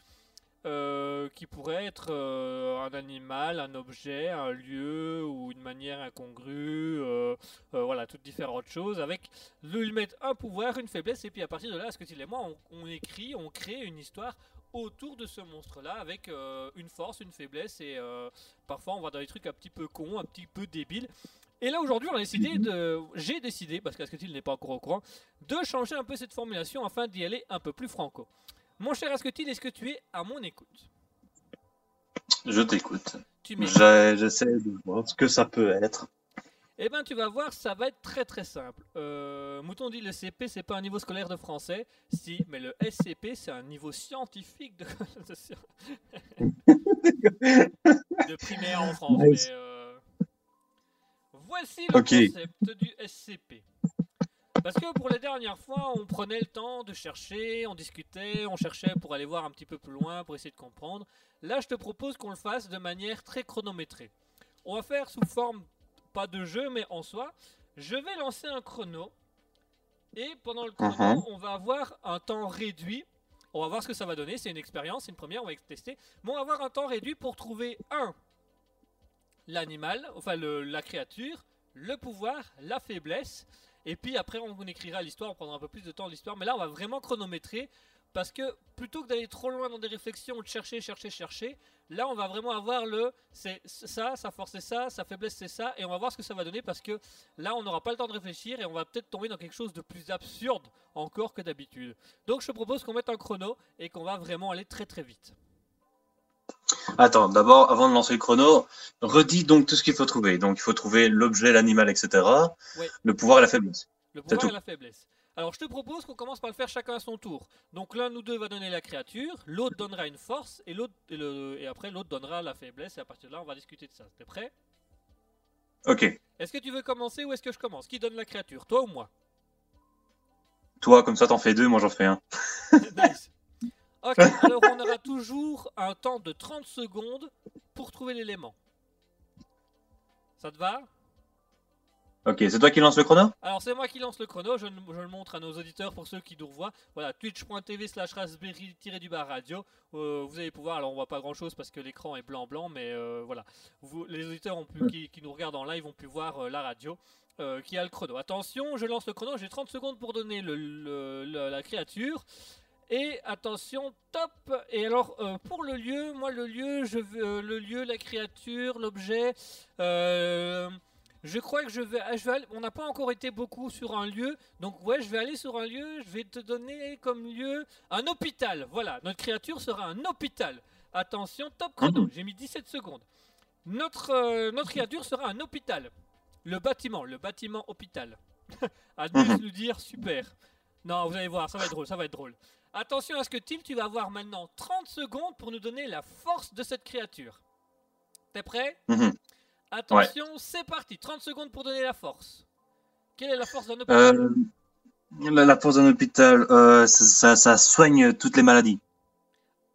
euh, qui pourrait être euh, un animal, un objet, un lieu ou une manière incongrue, euh, voilà, toutes différentes choses, avec lui mettre un pouvoir, une faiblesse, et puis à partir de là, ce que tu et moi, on, on écrit, on crée une histoire autour de ce monstre-là, avec une force, une faiblesse, et parfois on va dans des trucs un petit peu cons, un petit peu débiles. Et là aujourd'hui, on a décidé de, j'ai décidé, parce qu'Asketil n'est pas encore au courant, de changer un peu cette formulation afin d'y aller un peu plus franco. Mon cher Asketil, est-ce que tu es à mon écoute? Je t'écoute. J'essaie de voir ce que ça peut être. Eh ben, tu vas voir, ça va être très très simple. Euh, Mouton dit le CP, c'est pas un niveau scolaire de français. Si, mais le SCP, c'est un niveau scientifique de, de, primaire en France. Nice. mais, euh, Voici le concept du SCP. Parce que pour les dernières fois, on prenait le temps de chercher, on discutait, on cherchait pour aller voir un petit peu plus loin, pour essayer de comprendre. Là, je te propose qu'on le fasse de manière très chronométrée. On va faire sous forme, pas de jeu, mais en soi. Je vais lancer un chrono. Et pendant le chrono, Mhm. on va avoir un temps réduit. On va voir ce que ça va donner. C'est une expérience, c'est une première, on va tester. Mais on va avoir un temps réduit pour trouver un l'animal, enfin le- la créature, le pouvoir, la faiblesse. Et puis après, on, écrira l'histoire, on prendra un peu plus de temps l'histoire. Mais là, on va vraiment chronométrer. Parce que plutôt que d'aller trop loin dans des réflexions, de chercher, chercher, chercher, là, on va vraiment avoir le c'est ça, sa force c'est ça, sa faiblesse c'est ça. Et on va voir ce que ça va donner parce que là, on n'aura pas le temps de réfléchir et on va peut-être tomber dans quelque chose de plus absurde encore que d'habitude. Donc, je propose qu'on mette un chrono et qu'on va vraiment aller très très vite. Attends, d'abord, avant de lancer le chrono, redis donc tout ce qu'il faut trouver. Donc, il faut trouver l'objet, l'animal, etc. Ouais. Le pouvoir et la faiblesse. Le C'est pouvoir et tout. la faiblesse. Alors je te propose qu'on commence par le faire chacun à son tour. Donc l'un nous deux va donner la créature, l'autre donnera une force et l'autre et, le- et après l'autre donnera la faiblesse et à partir de là on va discuter de ça. T'es prêt? Ok. Est-ce que tu veux commencer ou est-ce que je commence? Qui donne la créature? Toi ou moi? Toi, comme ça, t'en fais deux, moi j'en fais un. Nice. Ok, alors on aura toujours un temps de 30 secondes pour trouver l'élément. Ça te va? Ok, c'est toi qui lance le chrono? Alors c'est moi qui lance le chrono, je, je le montre à nos auditeurs pour ceux qui nous revoient. Voilà, twitch.tv slash raspberry-du-bar radio. Euh, vous allez pouvoir, alors on voit pas grand chose parce que l'écran est blanc-blanc, mais euh, voilà. Vous, les auditeurs ont pu, qui, qui nous regardent en live ont pu voir euh, la radio qui a le chrono. Attention, je lance le chrono, j'ai 30 secondes pour donner le, le- le- la créature. Et attention, top Et alors, euh, pour le lieu, moi le lieu, je veux, euh, le lieu, la créature, l'objet... euh, je crois que je vais, ah, je vais aller- on n'a pas encore été beaucoup sur un lieu, donc ouais, je vais aller sur un lieu, je vais te donner comme lieu un hôpital. Voilà, notre créature sera un hôpital. Attention, top chrono, Mhm. j'ai mis 17 secondes. Notre, notre créature sera un hôpital. Le bâtiment, le bâtiment hôpital. à nous Mhm. nous dire super. Non, vous allez voir, ça va être drôle, ça va être drôle. Attention à ce que Tim, tu vas avoir maintenant 30 secondes pour nous donner la force de cette créature. T'es prêt? Mhm. Attention, c'est parti. 30 secondes pour donner la force. Quelle est la force d'un hôpital? Euh, la, la force d'un hôpital, euh, ça, ça- ça soigne toutes les maladies.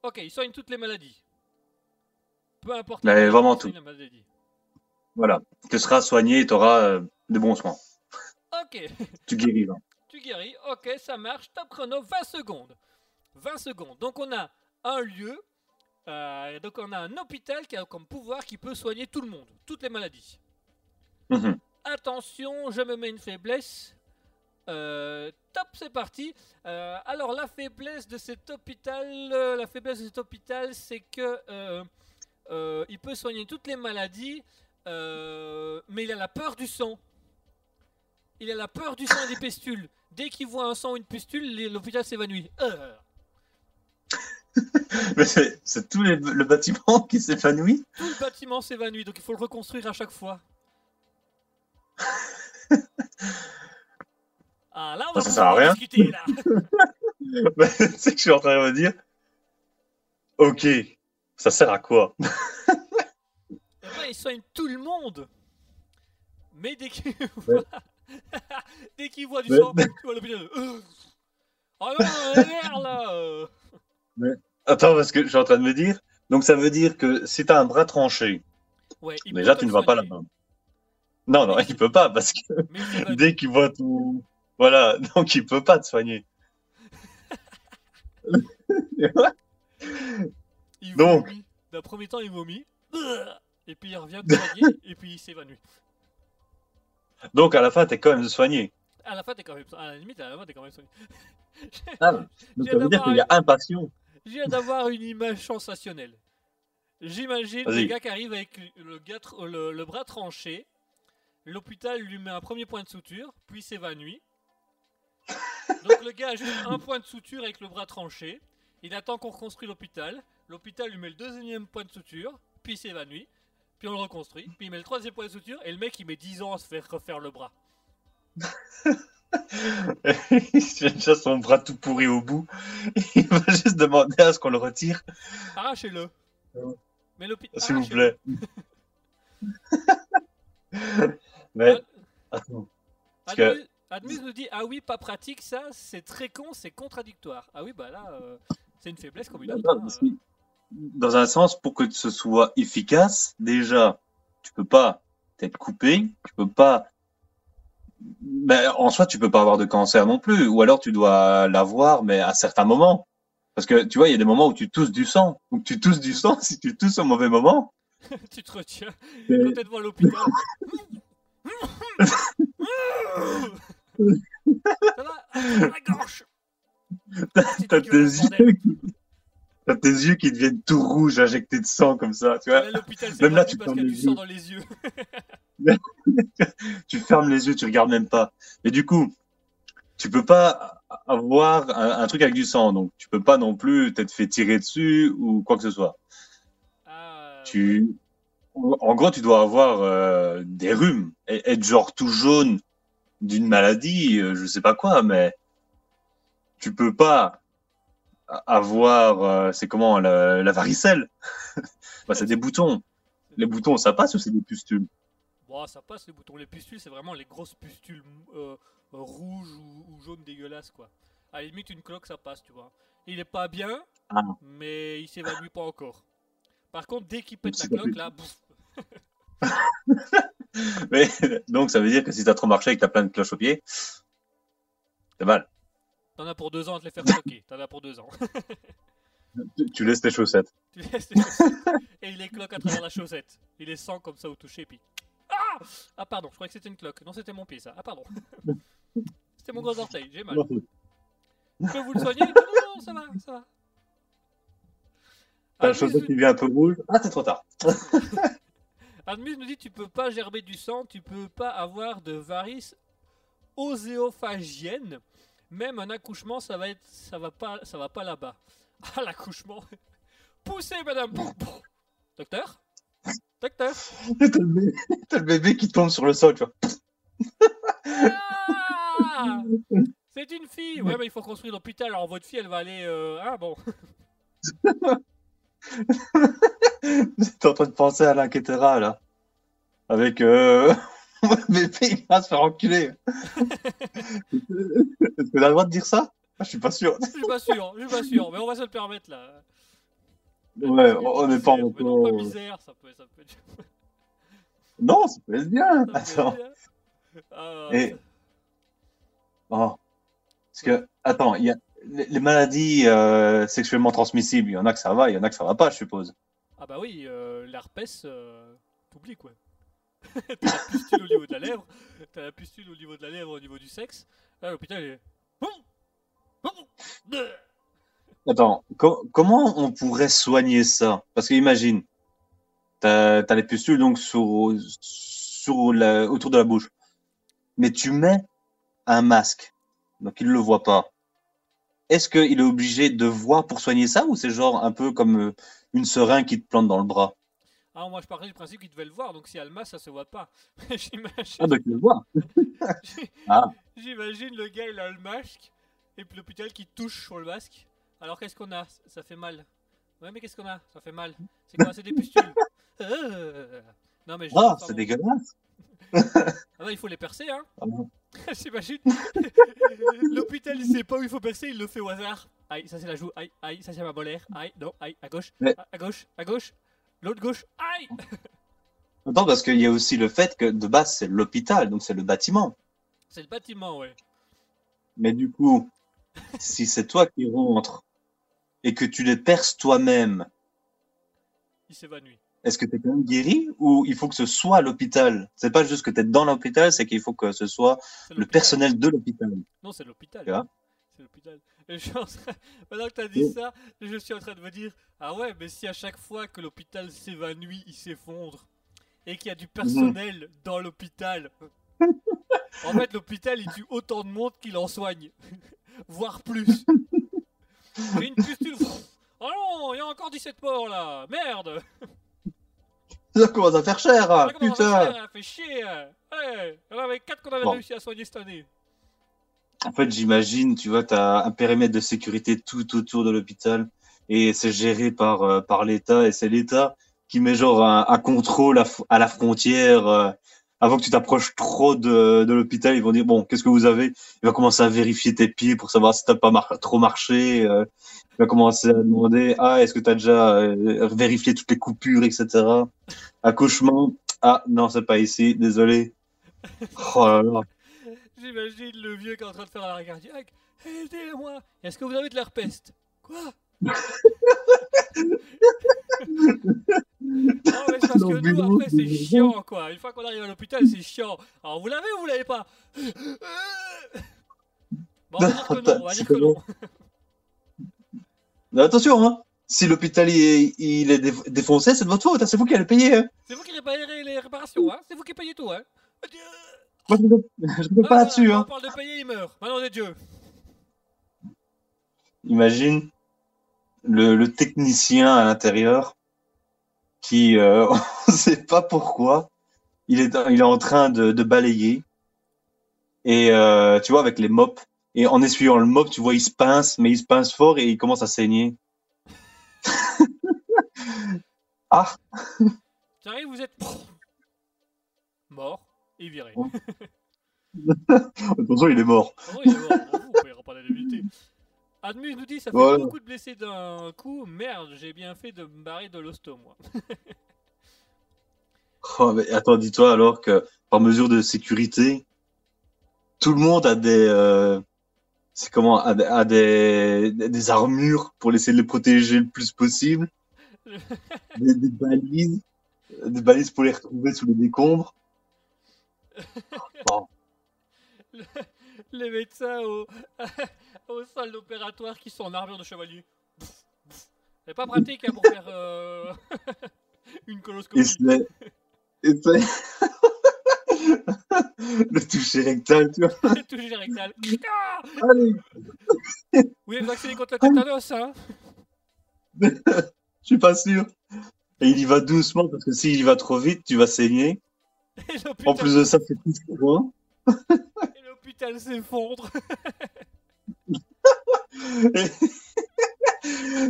Ok, il soigne toutes les maladies. Peu importe. Mais la maladie, vraiment tout. Voilà. Tu seras soigné et tu auras de bons soins. Ok, Tu guéris. là. tu guéris. Ok, ça marche. Top chrono, 20 secondes. 20 secondes. Donc on a un lieu. euh, donc on a un hôpital qui a comme pouvoir qui peut soigner tout le monde, toutes les maladies. Mhm. Attention, je me mets une faiblesse. Euh, top, c'est parti. Euh, alors la faiblesse de cet hôpital, la faiblesse de cet hôpital, c'est que il peut soigner toutes les maladies, mais il a la peur du sang. Il a la peur du sang et des pustules. Dès qu'il voit un sang ou une pustule, l'hôpital s'évanouit. Euh, Mais c'est tout les- le bâtiment qui s'épanouit. tout le bâtiment s'évanouit, donc il faut le reconstruire à chaque fois. Ah là, on va Ça sert à pouvoir rien. discuter là. C'est que je suis en train de me dire. Ok, ça sert à quoi il soigne tout le monde. Mais dès qu'il voit, dès qu'il voit du sang, tu vois l'hôpital. euh, Oh non, merde là Attends, parce que je suis en train de me dire. Donc ça veut dire que si t'as un bras tranché, Ouais, déjà te tu ne vas pas là-bas. Non, non, il peut pas parce que dès qu'il voit tout, voilà, donc il peut pas te soigner. Il Donc. D'un premier temps, il vomit. Et puis il revient de soigner. et puis il s'évanouit. Donc à la fin, t'es quand même soigné. À la fin, t'es quand même. À la limite, à la fin, t'es quand même soigné. Ah, donc ça veut dire qu'il y a un patient. Je viens d'avoir une image sensationnelle. J'imagine le gars qui arrive avec le, gars tr- le- le bras tranché. L'hôpital lui met un premier point de suture, puis s'évanouit. Donc le gars a juste un point de suture avec le bras tranché. Il attend qu'on reconstruise l'hôpital. L'hôpital lui met le deuxième point de suture, puis s'évanouit. Puis on le reconstruit. Puis il met le troisième point de suture. Et le mec il met 10 ans à se faire refaire le bras. il a déjà son bras tout pourri au bout. Il va juste demander à ce qu'on le retire, Arrachez-le. Mais l'hôpital. s'il vous plaît. Mais attends, parce que nous dit Ah oui, pas pratique, ça, c'est très con, c'est contradictoire. Ah oui, bah là, euh, c'est une faiblesse comme une autre. Hein, que, dans un sens, pour que ce soit efficace, déjà, tu peux pas t'être coupé, tu peux pas. Ben, en soi, tu peux pas avoir de cancer non plus, ou alors tu dois l'avoir, mais à certains moments. Parce que tu vois, il y a des moments où tu tousses du sang. Donc tu tousses du sang, si tu tousses au mauvais moment. tu te retiens Mais- quand t'es devant l'hôpital. ça va la gorge? T'as tes, yeux qui... t'as tes yeux qui deviennent tout rouges, injectés de sang comme ça. Tu vois, Là, Même là, tu parce qu'il y a fermes du les sang yeux. dans les yeux. tu fermes les yeux, tu regardes même pas. Mais du coup, tu peux pas avoir un, un truc avec du sang, donc tu peux pas non plus t'être fait tirer dessus ou quoi que ce soit. Ah, Tu, en gros, tu dois avoir euh, des rhumes, et être genre tout jaune d'une maladie, euh, je sais pas quoi, mais tu peux pas avoir, euh, c'est comment, la, la varicelle. bah, c'est des boutons. Les boutons, ça passe ou c'est des pustules? Bon, ça passe les boutons. Les pustules, c'est vraiment les grosses pustules euh, euh, rouges ou, ou jaunes dégueulasses, quoi. À la limite, une cloque, ça passe, tu vois. Il est pas bien, Ah. mais il s'évanouit pas encore. Par contre, dès qu'il pète la cloque, là, bouf, Mais, donc, ça veut dire que si t'as trop marché et que t'as plein de cloches au pied, c'est mal. T'en as pour deux ans à te les faire cloquer. T'en as pour deux ans. Tu, tu laisses tes chaussettes. Tu laisses les chaussettes, et il est cloque à travers la chaussette. Il est sans comme ça au toucher, puis. Ah Ah, pardon, je croyais que c'était une cloque. Non, c'était mon pied, ça. Ah, pardon. C'était mon gros orteil, j'ai mal. Je peux vous le soigner Non, non, non, ça va, ça va. La Admise- chaussette qui devient un peu rouge. Ah, c'est trop tard. Admise nous dit tu peux pas gerber du sang, tu peux pas avoir de varices oséophagiennes. Même un accouchement, ça va être, ça va pas, ça va pas là-bas. Ah l'accouchement. Poussez madame. Docteur? Docteur? T'as le, bébé, t'as le bébé qui tombe sur le sol, tu vois. Ah C'est une fille. Ouais mais il faut construire l'hôpital. Alors votre fille elle va aller. euh, Ah bon. T'es en train de penser à l'Inquetera, là. Avec euh... bébé, il va se faire enculer. Est-ce t'as le droit de dire ça? Ah, Je suis pas sûr. Je suis pas sûr. Je suis pas sûr. Mais on va se le permettre là. Ouais, on n'est pas encore. misère. Ça peut, ça peut. être- Non, ça peut être bien. ça Attends. Ah, Et- Oh. Parce que, attends, il y a les, maladies euh, sexuellement transmissibles, il y en a que ça va, il y en a que ça va pas, je suppose. Ah bah oui, euh, l'herpès, euh, t'oublies quoi. t'as la pustule au niveau de la lèvre, t'as la pustule au niveau de la lèvre, au niveau du sexe. Là, l'hôpital est... Attends, co- comment on pourrait soigner ça? Parce que imagine, t'as as les pustules donc sur, sur la, autour de la bouche, mais tu mets un masque, donc il le voit pas. Est-ce qu'il est obligé de voir pour soigner ça ou c'est genre un peu comme euh, une seringue qui te plante dans le bras? Ah, moi je parlais du principe qu'il devait le voir, donc si masque, ça se voit pas. J'imagine Ah, donc il le voit. Ah. j'imagine le gars, il a le masque, et puis l'hôpital qui touche sur le masque. Alors qu'est-ce qu'on a? Ça fait mal. Ouais, mais qu'est-ce qu'on a? Ça fait mal. C'est quoi? C'est des pustules. Euh, Non, mais je- pardon. c'est dégueulasse. Ah non, il faut les percer, hein. Ah J'imagine. L'hôpital, il sait pas où il faut percer, il le fait au hasard. Aïe, ça c'est la joue. Aïe, aïe, ça c'est ma molaire. Aïe, non, aïe, à gauche. Mais- À, à gauche, à gauche. L'autre gauche. Aïe Attends, parce qu'il y a aussi le fait que de base, c'est l'hôpital, donc c'est le bâtiment. C'est le bâtiment, ouais. Mais du coup, si c'est toi qui rentres et que tu les perces toi-même, Il s'évanouit. est-ce que tu es quand même guéri ou il faut que ce soit l'hôpital? C'est pas juste que tu es dans l'hôpital, c'est qu'il faut que ce soit le personnel de l'hôpital. Non, c'est l'hôpital. C'est l'hôpital. Et je suis en train- Maintenant que t'as dit ça, je suis en train de me dire Ah ouais, mais si à chaque fois que l'hôpital s'évanouit, il s'effondre, et qu'il y a du personnel dans l'hôpital, en fait, l'hôpital il tue autant de monde qu'il en soigne, voire plus. Une pustule. Oh non, il y a encore 17 morts là Merde Ça commence à faire cher, hein, va putain faire Ça fait chier. Ouais, il y en avait 4 qu'on avait Bon. réussi à soigner cette année. En fait, j'imagine, tu vois, tu as un périmètre de sécurité tout autour de l'hôpital et c'est géré par, euh, par l'État et c'est l'État qui met genre un, un contrôle à, à la frontière. euh, avant que tu t'approches trop de, de l'hôpital, ils vont dire, bon, qu'est-ce que vous avez? Il va commencer à vérifier tes pieds pour savoir si tu pas mar- trop marché. euh, il va commencer à demander, ah, est-ce que tu as déjà euh, vérifié toutes les coupures, etc. Accouchement, ah, non, c'est pas ici, désolé. Oh là là. J'imagine le vieux qui est en train de faire la cardiaque. Aidez-moi Est-ce que vous avez de l'herpeste Quoi? Non, mais c'est parce que nous, après, c'est chiant, quoi. Une fois qu'on arrive à l'hôpital, c'est chiant. Alors, vous l'avez ou vous l'avez pas? Bon, on va dire que non, on va dire que non. Mais attention, hein. Si l'hôpital il est, il est déf- défoncé, c'est de votre faute. hein, C'est vous qui allez payer. Hein. C'est vous qui réparez les réparations, hein C'est vous qui payez tout, hein Moi, je ne peux- Ah, pas là-dessus. On Hein. parle de payer, il meurt. Maintenant des dieux. Imagine le, le technicien à l'intérieur qui, euh, on ne sait pas pourquoi, il est, il est en train de, de balayer. Et euh, tu vois, avec les mops. Et en essuyant le mop, tu vois, il se pince, mais il se pince fort et il commence à saigner. ah, J'arrive, vous êtes mort et viré. Oh. attention, il est mort. Oui, il est mort, pas l'indemnité. Admus nous dit ça fait Voilà. beaucoup de blessés d'un coup. Merde, j'ai bien fait de me barrer de l'hosto, moi. Oh, mais attends, dis-toi alors que par mesure de sécurité, tout le monde a des, euh, c'est comment, a, des- a des, des armures pour essayer de les protéger le plus possible, des, des balises, des balises pour les retrouver sous les décombres. Bon, Les médecins au, au salle opératoire qui sont en armure de chevalier. C'est pas pratique hein, pour faire euh, une coloscopie. et le toucher rectal, tu vois. Toucher rectal. Ah Allez, vacciné contre le tétanos, hein je suis pas sûr. Et il y va doucement parce que s'il y va trop vite, tu vas saigner. Et En plus de ça, c'est plus loin. et l'hôpital s'effondre.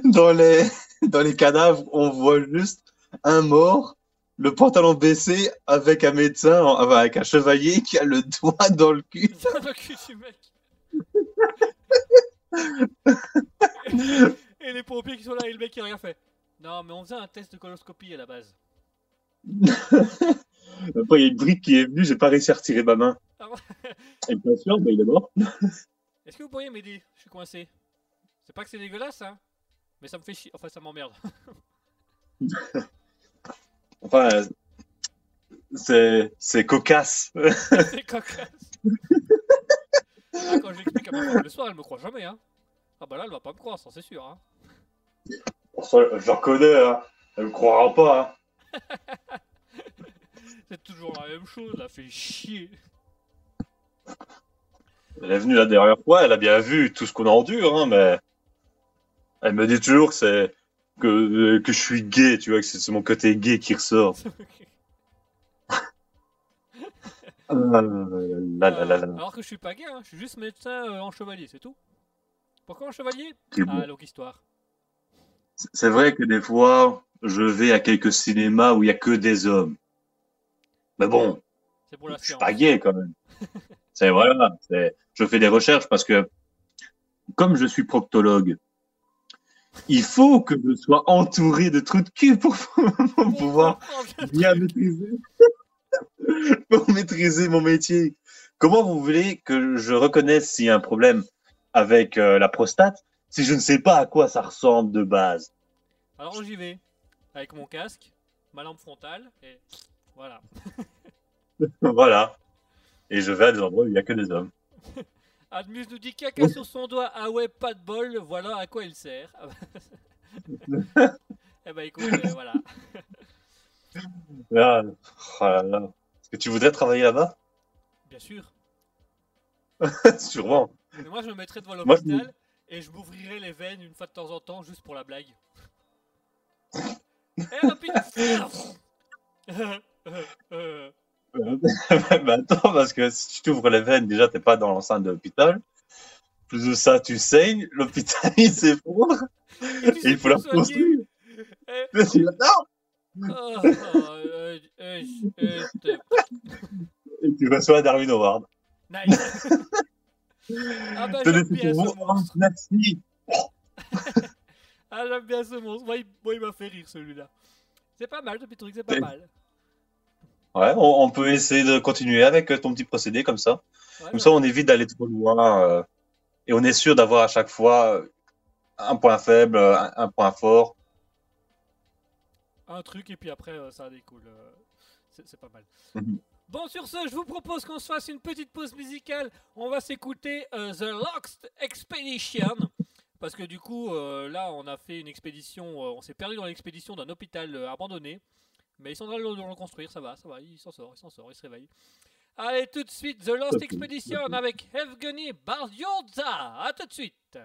dans les, dans les cadavres, on voit juste un mort, le pantalon baissé, avec un médecin, avec un chevalier qui a le doigt dans le cul. Dans le cul du mec. et les pompiers qui sont là et le mec qui a rien fait. Non, mais on faisait un test de coloscopie à la base. Après, il y a une brique qui est venue, j'ai pas réussi à retirer ma main. Ah ouais. Et bien sûr, mais il est mort. Est-ce que vous pourriez m'aider? Je suis coincé. C'est pas que c'est dégueulasse, hein Mais ça me fait chier. Enfin, ça m'emmerde. Enfin, c'est, c'est cocasse. c'est cocasse. Ah, quand je l'explique à ma femme le soir, elle me croit jamais, hein. Ah bah là, elle va pas me croire, ça c'est sûr, hein. J'en connais, hein. Elle me croira pas. Hein. C'est toujours la même chose, ça fait chier. Elle est venue la dernière fois, elle a bien vu tout ce qu'on endure, hein, mais elle me dit toujours que c'est que, que je suis gay, tu vois, que c'est mon côté gay qui ressort. Là, là, là, là. Alors que je suis pas gay, hein. je suis juste médecin euh, en chevalier, c'est tout. Pourquoi en chevalier? Ah, longue histoire. C'est vrai que des fois, je vais à quelques cinémas où il y a que des hommes. Mais bon, C'est pour la je suis pas gay quand même. c'est voilà, c'est je fais des recherches parce que comme je suis proctologue, il faut que je sois entouré de trous de cul pour, pour pouvoir bien maîtriser pour maîtriser mon métier. Comment vous voulez que je reconnaisse s'il y a un problème avec euh, la prostate si je ne sais pas à quoi ça ressemble de base? Alors j'y vais. Avec mon casque, ma lampe frontale, et voilà. Voilà. Et je vais à des endroits où il n'y a que des hommes. Admus nous dit caca sur son doigt. Ah ouais, pas de bol, voilà à quoi il sert. eh ben écoute, euh, voilà. Là, oh là là. Est-ce que tu voudrais travailler là-bas? Bien sûr. Sûrement. Mais moi je me mettrais devant Moi, je l'hôpital et je m'ouvrirais les veines une fois de temps en temps juste pour la blague. Eh bah attends, parce que si tu t'ouvres les veines, déjà, t'es pas dans l'enceinte de l'hôpital. Plus de ça, tu saignes, l'hôpital, il s'effondre, et et il faut la reconstruire. Eh, c'est là- non oh, oh, euh, euh, euh, euh, Et tu reçois Darwin Award. Nice. Ah bah. Oh, merci. Ah j'aime bien ce monstre. Moi il, moi, il m'a fait rire celui-là. C'est pas mal ce petit truc, c'est pas mal. Ouais, on, on peut essayer de continuer avec euh, ton petit procédé comme ça. Ouais, Comme ça, on évite d'aller trop loin euh, et on est sûr d'avoir à chaque fois euh, un point faible, un, un point fort. un truc et puis après euh, ça découle. euh, c'est pas mal. Mhm. Bon, sur ce, je vous propose qu'on se fasse une petite pause musicale. On va s'écouter The Lost Expedition. Parce que du coup, euh, là, on a fait une expédition. euh, on s'est perdu dans l'expédition d'un hôpital euh, abandonné. Mais ils sont en train de le reconstruire, ça va, ça va, il s'en sort, il s'en sort, il se réveille. Allez, tout de suite, The Lost Expedition avec Evgeny Bardioza. A tout de suite.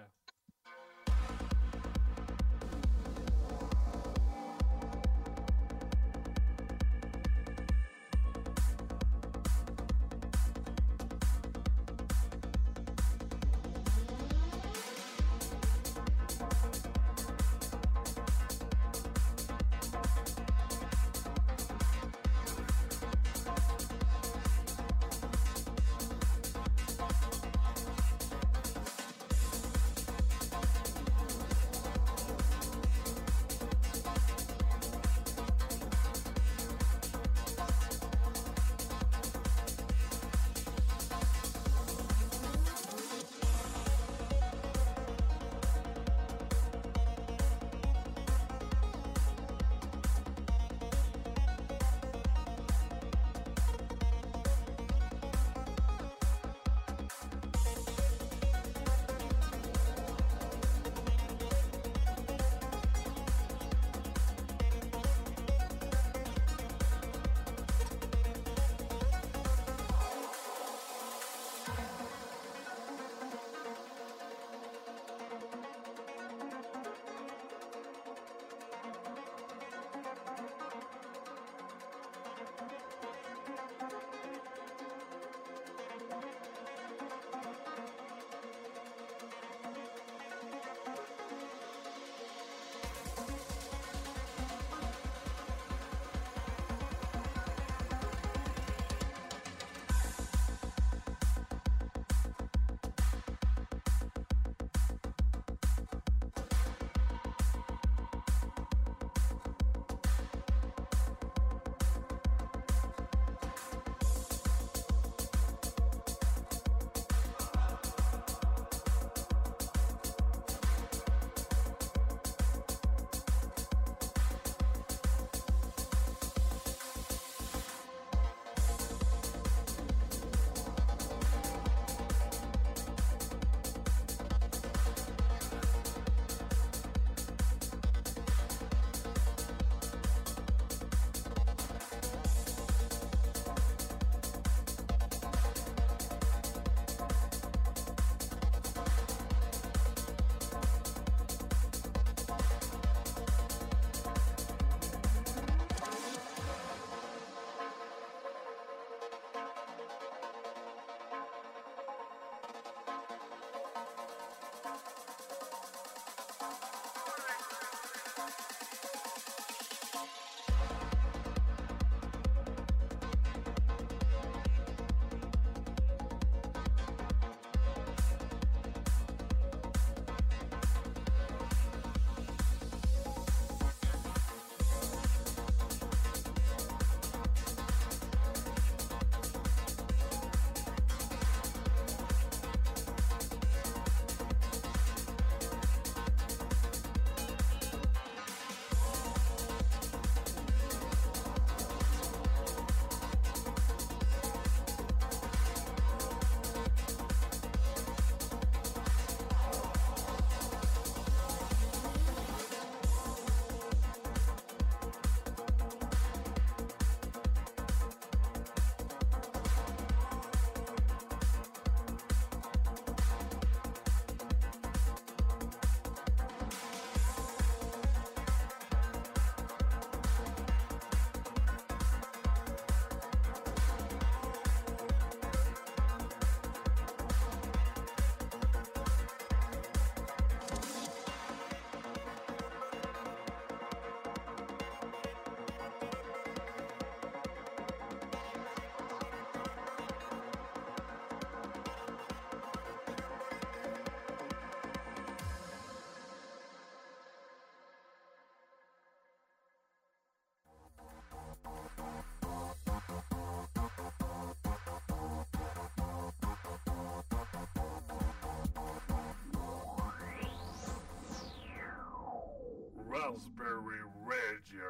Raspberry Radio.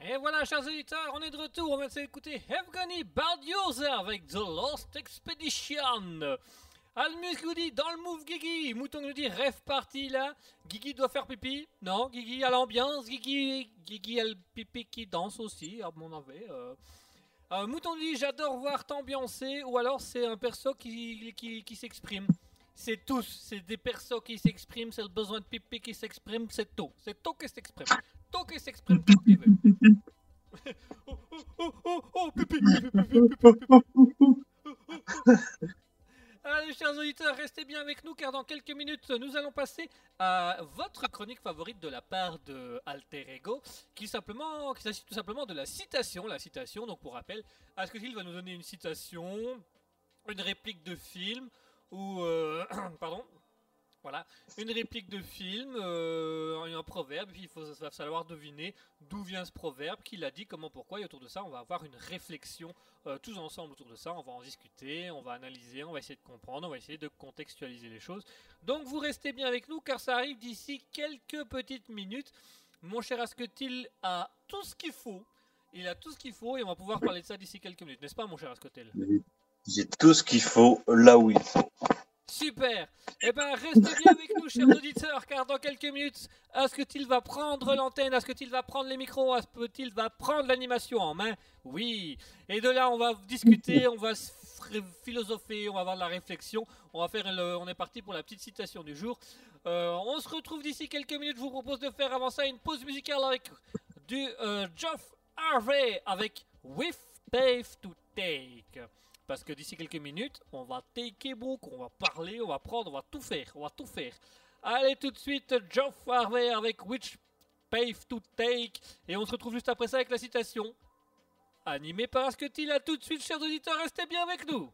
Et voilà, chers auditeurs, on est de retour. On va écouter Evgeny Bardiosa avec The Lost Expedition. Almus nous dit dans le move Guigui. Mouton nous dit rêve parti là. Guigui doit faire pipi. Non, Guigui à l'ambiance. Guigui, Guigui a pipi qui danse aussi, à mon avis. euh. Euh, Mouton nous dit j'adore voir t'ambiancer. Ou alors c'est un perso qui, qui, qui s'exprime. C'est tous, c'est des persos qui s'expriment, c'est le besoin de pipi qui s'exprime, c'est tout. C'est tout qui s'exprime. Tout qui s'exprime comme tu veux. oh, oh, oh, oh, oh, pipi. Allez, chers auditeurs, restez bien avec nous car dans quelques minutes, nous allons passer à votre chronique favorite de la part de Alter Ego, qui simplement, qui s'agit tout simplement de la citation. La citation, donc pour rappel, Asketil va nous donner une citation, une réplique de film ou euh, pardon. Voilà, une réplique de film, euh, un proverbe, puis il faut falloir deviner d'où vient ce proverbe, qui l'a dit, comment, pourquoi, et autour de ça, on va avoir une réflexion euh, tous ensemble autour de ça, on va en discuter, on va analyser, on va essayer de comprendre, on va essayer de contextualiser les choses. Donc vous restez bien avec nous, car ça arrive d'ici quelques petites minutes. Mon cher Asketil a tout ce qu'il faut, il a tout ce qu'il faut, et on va pouvoir parler de ça d'ici quelques minutes, n'est-ce pas, mon cher Asketil J'ai tout ce qu'il faut là où il faut. Super Eh bien, restez bien avec nous, chers auditeurs, car dans quelques minutes, Asketil va prendre l'antenne, Asketil va prendre les micros, Asketil va prendre l'animation en main? Oui Et de là, on va discuter, on va philosopher, on va avoir de la réflexion, on va faire on est parti pour la petite citation du jour. Euh, on se retrouve d'ici quelques minutes, je vous propose de faire avant ça une pause musicale avec du euh, Geoff Harvey avec With Pave to Take. Parce que d'ici quelques minutes, on va taker book, on va parler, on va prendre, on va tout faire, on va tout faire. Allez tout de suite, Geoff Harvey avec Which Pave to Take. Et on se retrouve juste après ça avec la citation. Animé par Asketil, à tout de suite, chers auditeurs, restez bien avec nous.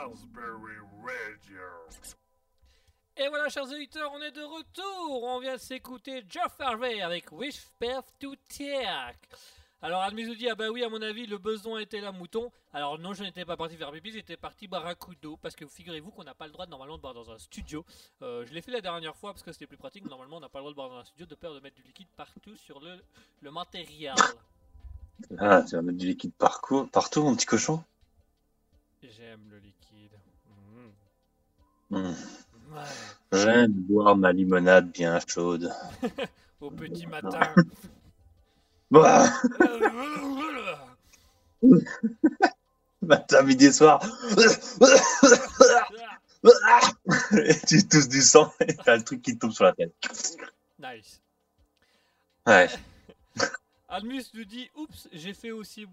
Raspberry Radio. Et voilà, chers auditeurs, on est de retour. On vient de s'écouter Jeff Harvey avec Wish Path to Tiak. Alors, Admis nous dit Ah, bah oui, à mon avis, le besoin était là, mouton. Alors, non, je n'étais pas parti faire pipi, j'étais parti boire un coup d'eau. Parce que figurez-vous qu'on n'a pas le droit normalement de boire dans un studio. Euh, je l'ai fait la dernière fois parce que c'était plus pratique. mais Normalement, on n'a pas le droit de boire dans un studio de peur de mettre du liquide partout sur le, le matériel. Ah, tu vas mettre du liquide parcours, partout, mon petit cochon J'aime le liquide. Ouais. J'aime boire ma limonade bien chaude. Au petit matin. Bah, matin, midi et soir. Et tu tousses du sang et t'as le truc qui te tombe sur la tête. nice. Ouais. Admus nous dit Oups, j'ai fait aussi.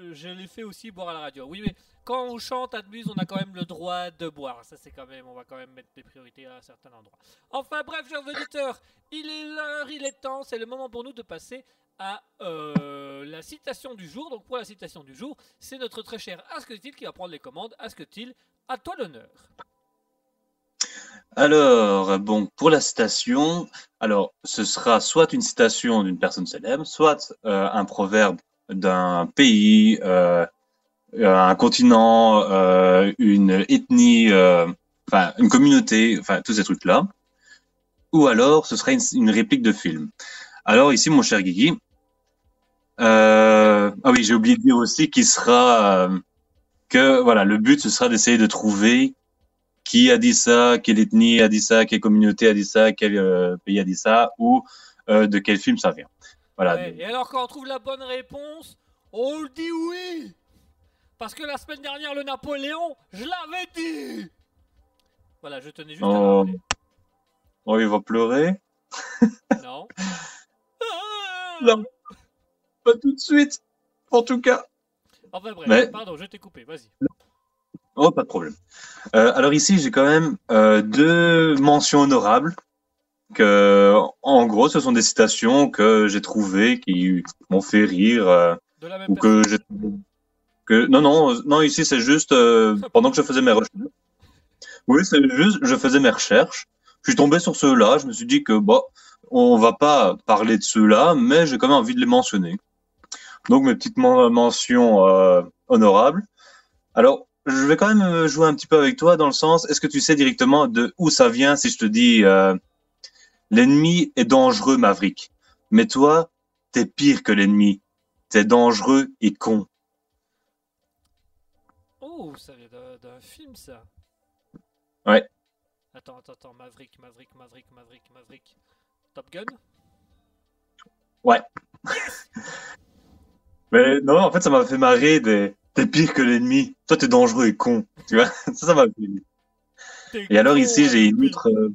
Euh, Je l'ai fait aussi boire à la radio. Oui, mais quand on chante Admus, on a quand même le droit de boire. Ça, c'est quand même. On va quand même mettre des priorités à certains endroits. Enfin, bref, chers auditeurs, il est l'heure, il est temps. C'est le moment pour nous de passer à euh, la citation du jour. Donc, pour la citation du jour, c'est notre très cher Asketil qui va prendre les commandes. Asketil, à toi l'honneur. Alors, bon, pour la citation, alors, ce sera soit une citation d'une personne célèbre, soit euh, un proverbe d'un pays, euh, un continent, euh, une ethnie, euh, enfin, une communauté, enfin, tous ces trucs-là. Ou alors, ce sera une, réplique de film. Alors, ici, mon cher Guigui, euh, ah oui, j'ai oublié de dire aussi qu'il sera, euh, que, voilà, le but, ce sera d'essayer de trouver qui a dit ça, quelle ethnie a dit ça, quelle communauté a dit ça, quel euh, pays a dit ça, ou euh, de quel film ça vient. Voilà. Ouais, Et alors, quand on trouve la bonne réponse, on le dit oui Parce que la semaine dernière, le Napoléon, je l'avais dit Voilà, je tenais juste à le Oh. Oh, il va pleurer. Non Non. Pas tout de suite, en tout cas. Enfin bref, Mais- pardon, je t'ai coupé, vas-y. Oh, pas de problème. Euh, alors ici, j'ai quand même euh, deux mentions honorables. Que, en gros, ce sont des citations que j'ai trouvées qui m'ont fait rire. euh, De la même ou que j'ai que non non non ici c'est juste euh, pendant que je faisais mes recherches. Oui c'est juste je faisais mes recherches. Je suis tombé sur ceux-là je me suis dit que bon on va pas parler de ceux-là mais j'ai quand même envie de les mentionner. Donc mes petites men- mentions euh, honorables. Alors je vais quand même euh, jouer un petit peu avec toi dans le sens est-ce que tu sais directement de où ça vient si je te dis euh, l'ennemi est dangereux Maverick mais toi t'es pire que l'ennemi t'es dangereux et con Oh, ça vient d'un- film, ça. Ouais. Attends, attends, attends, Maverick, Maverick, Maverick, Maverick, Maverick. Top Gun? Mais non, en fait, ça m'a fait marrer des t'es pire que l'ennemi. Toi, t'es dangereux et con. Tu vois, ça, ça m'a fait Et alors, ici, j'ai une autre. euh,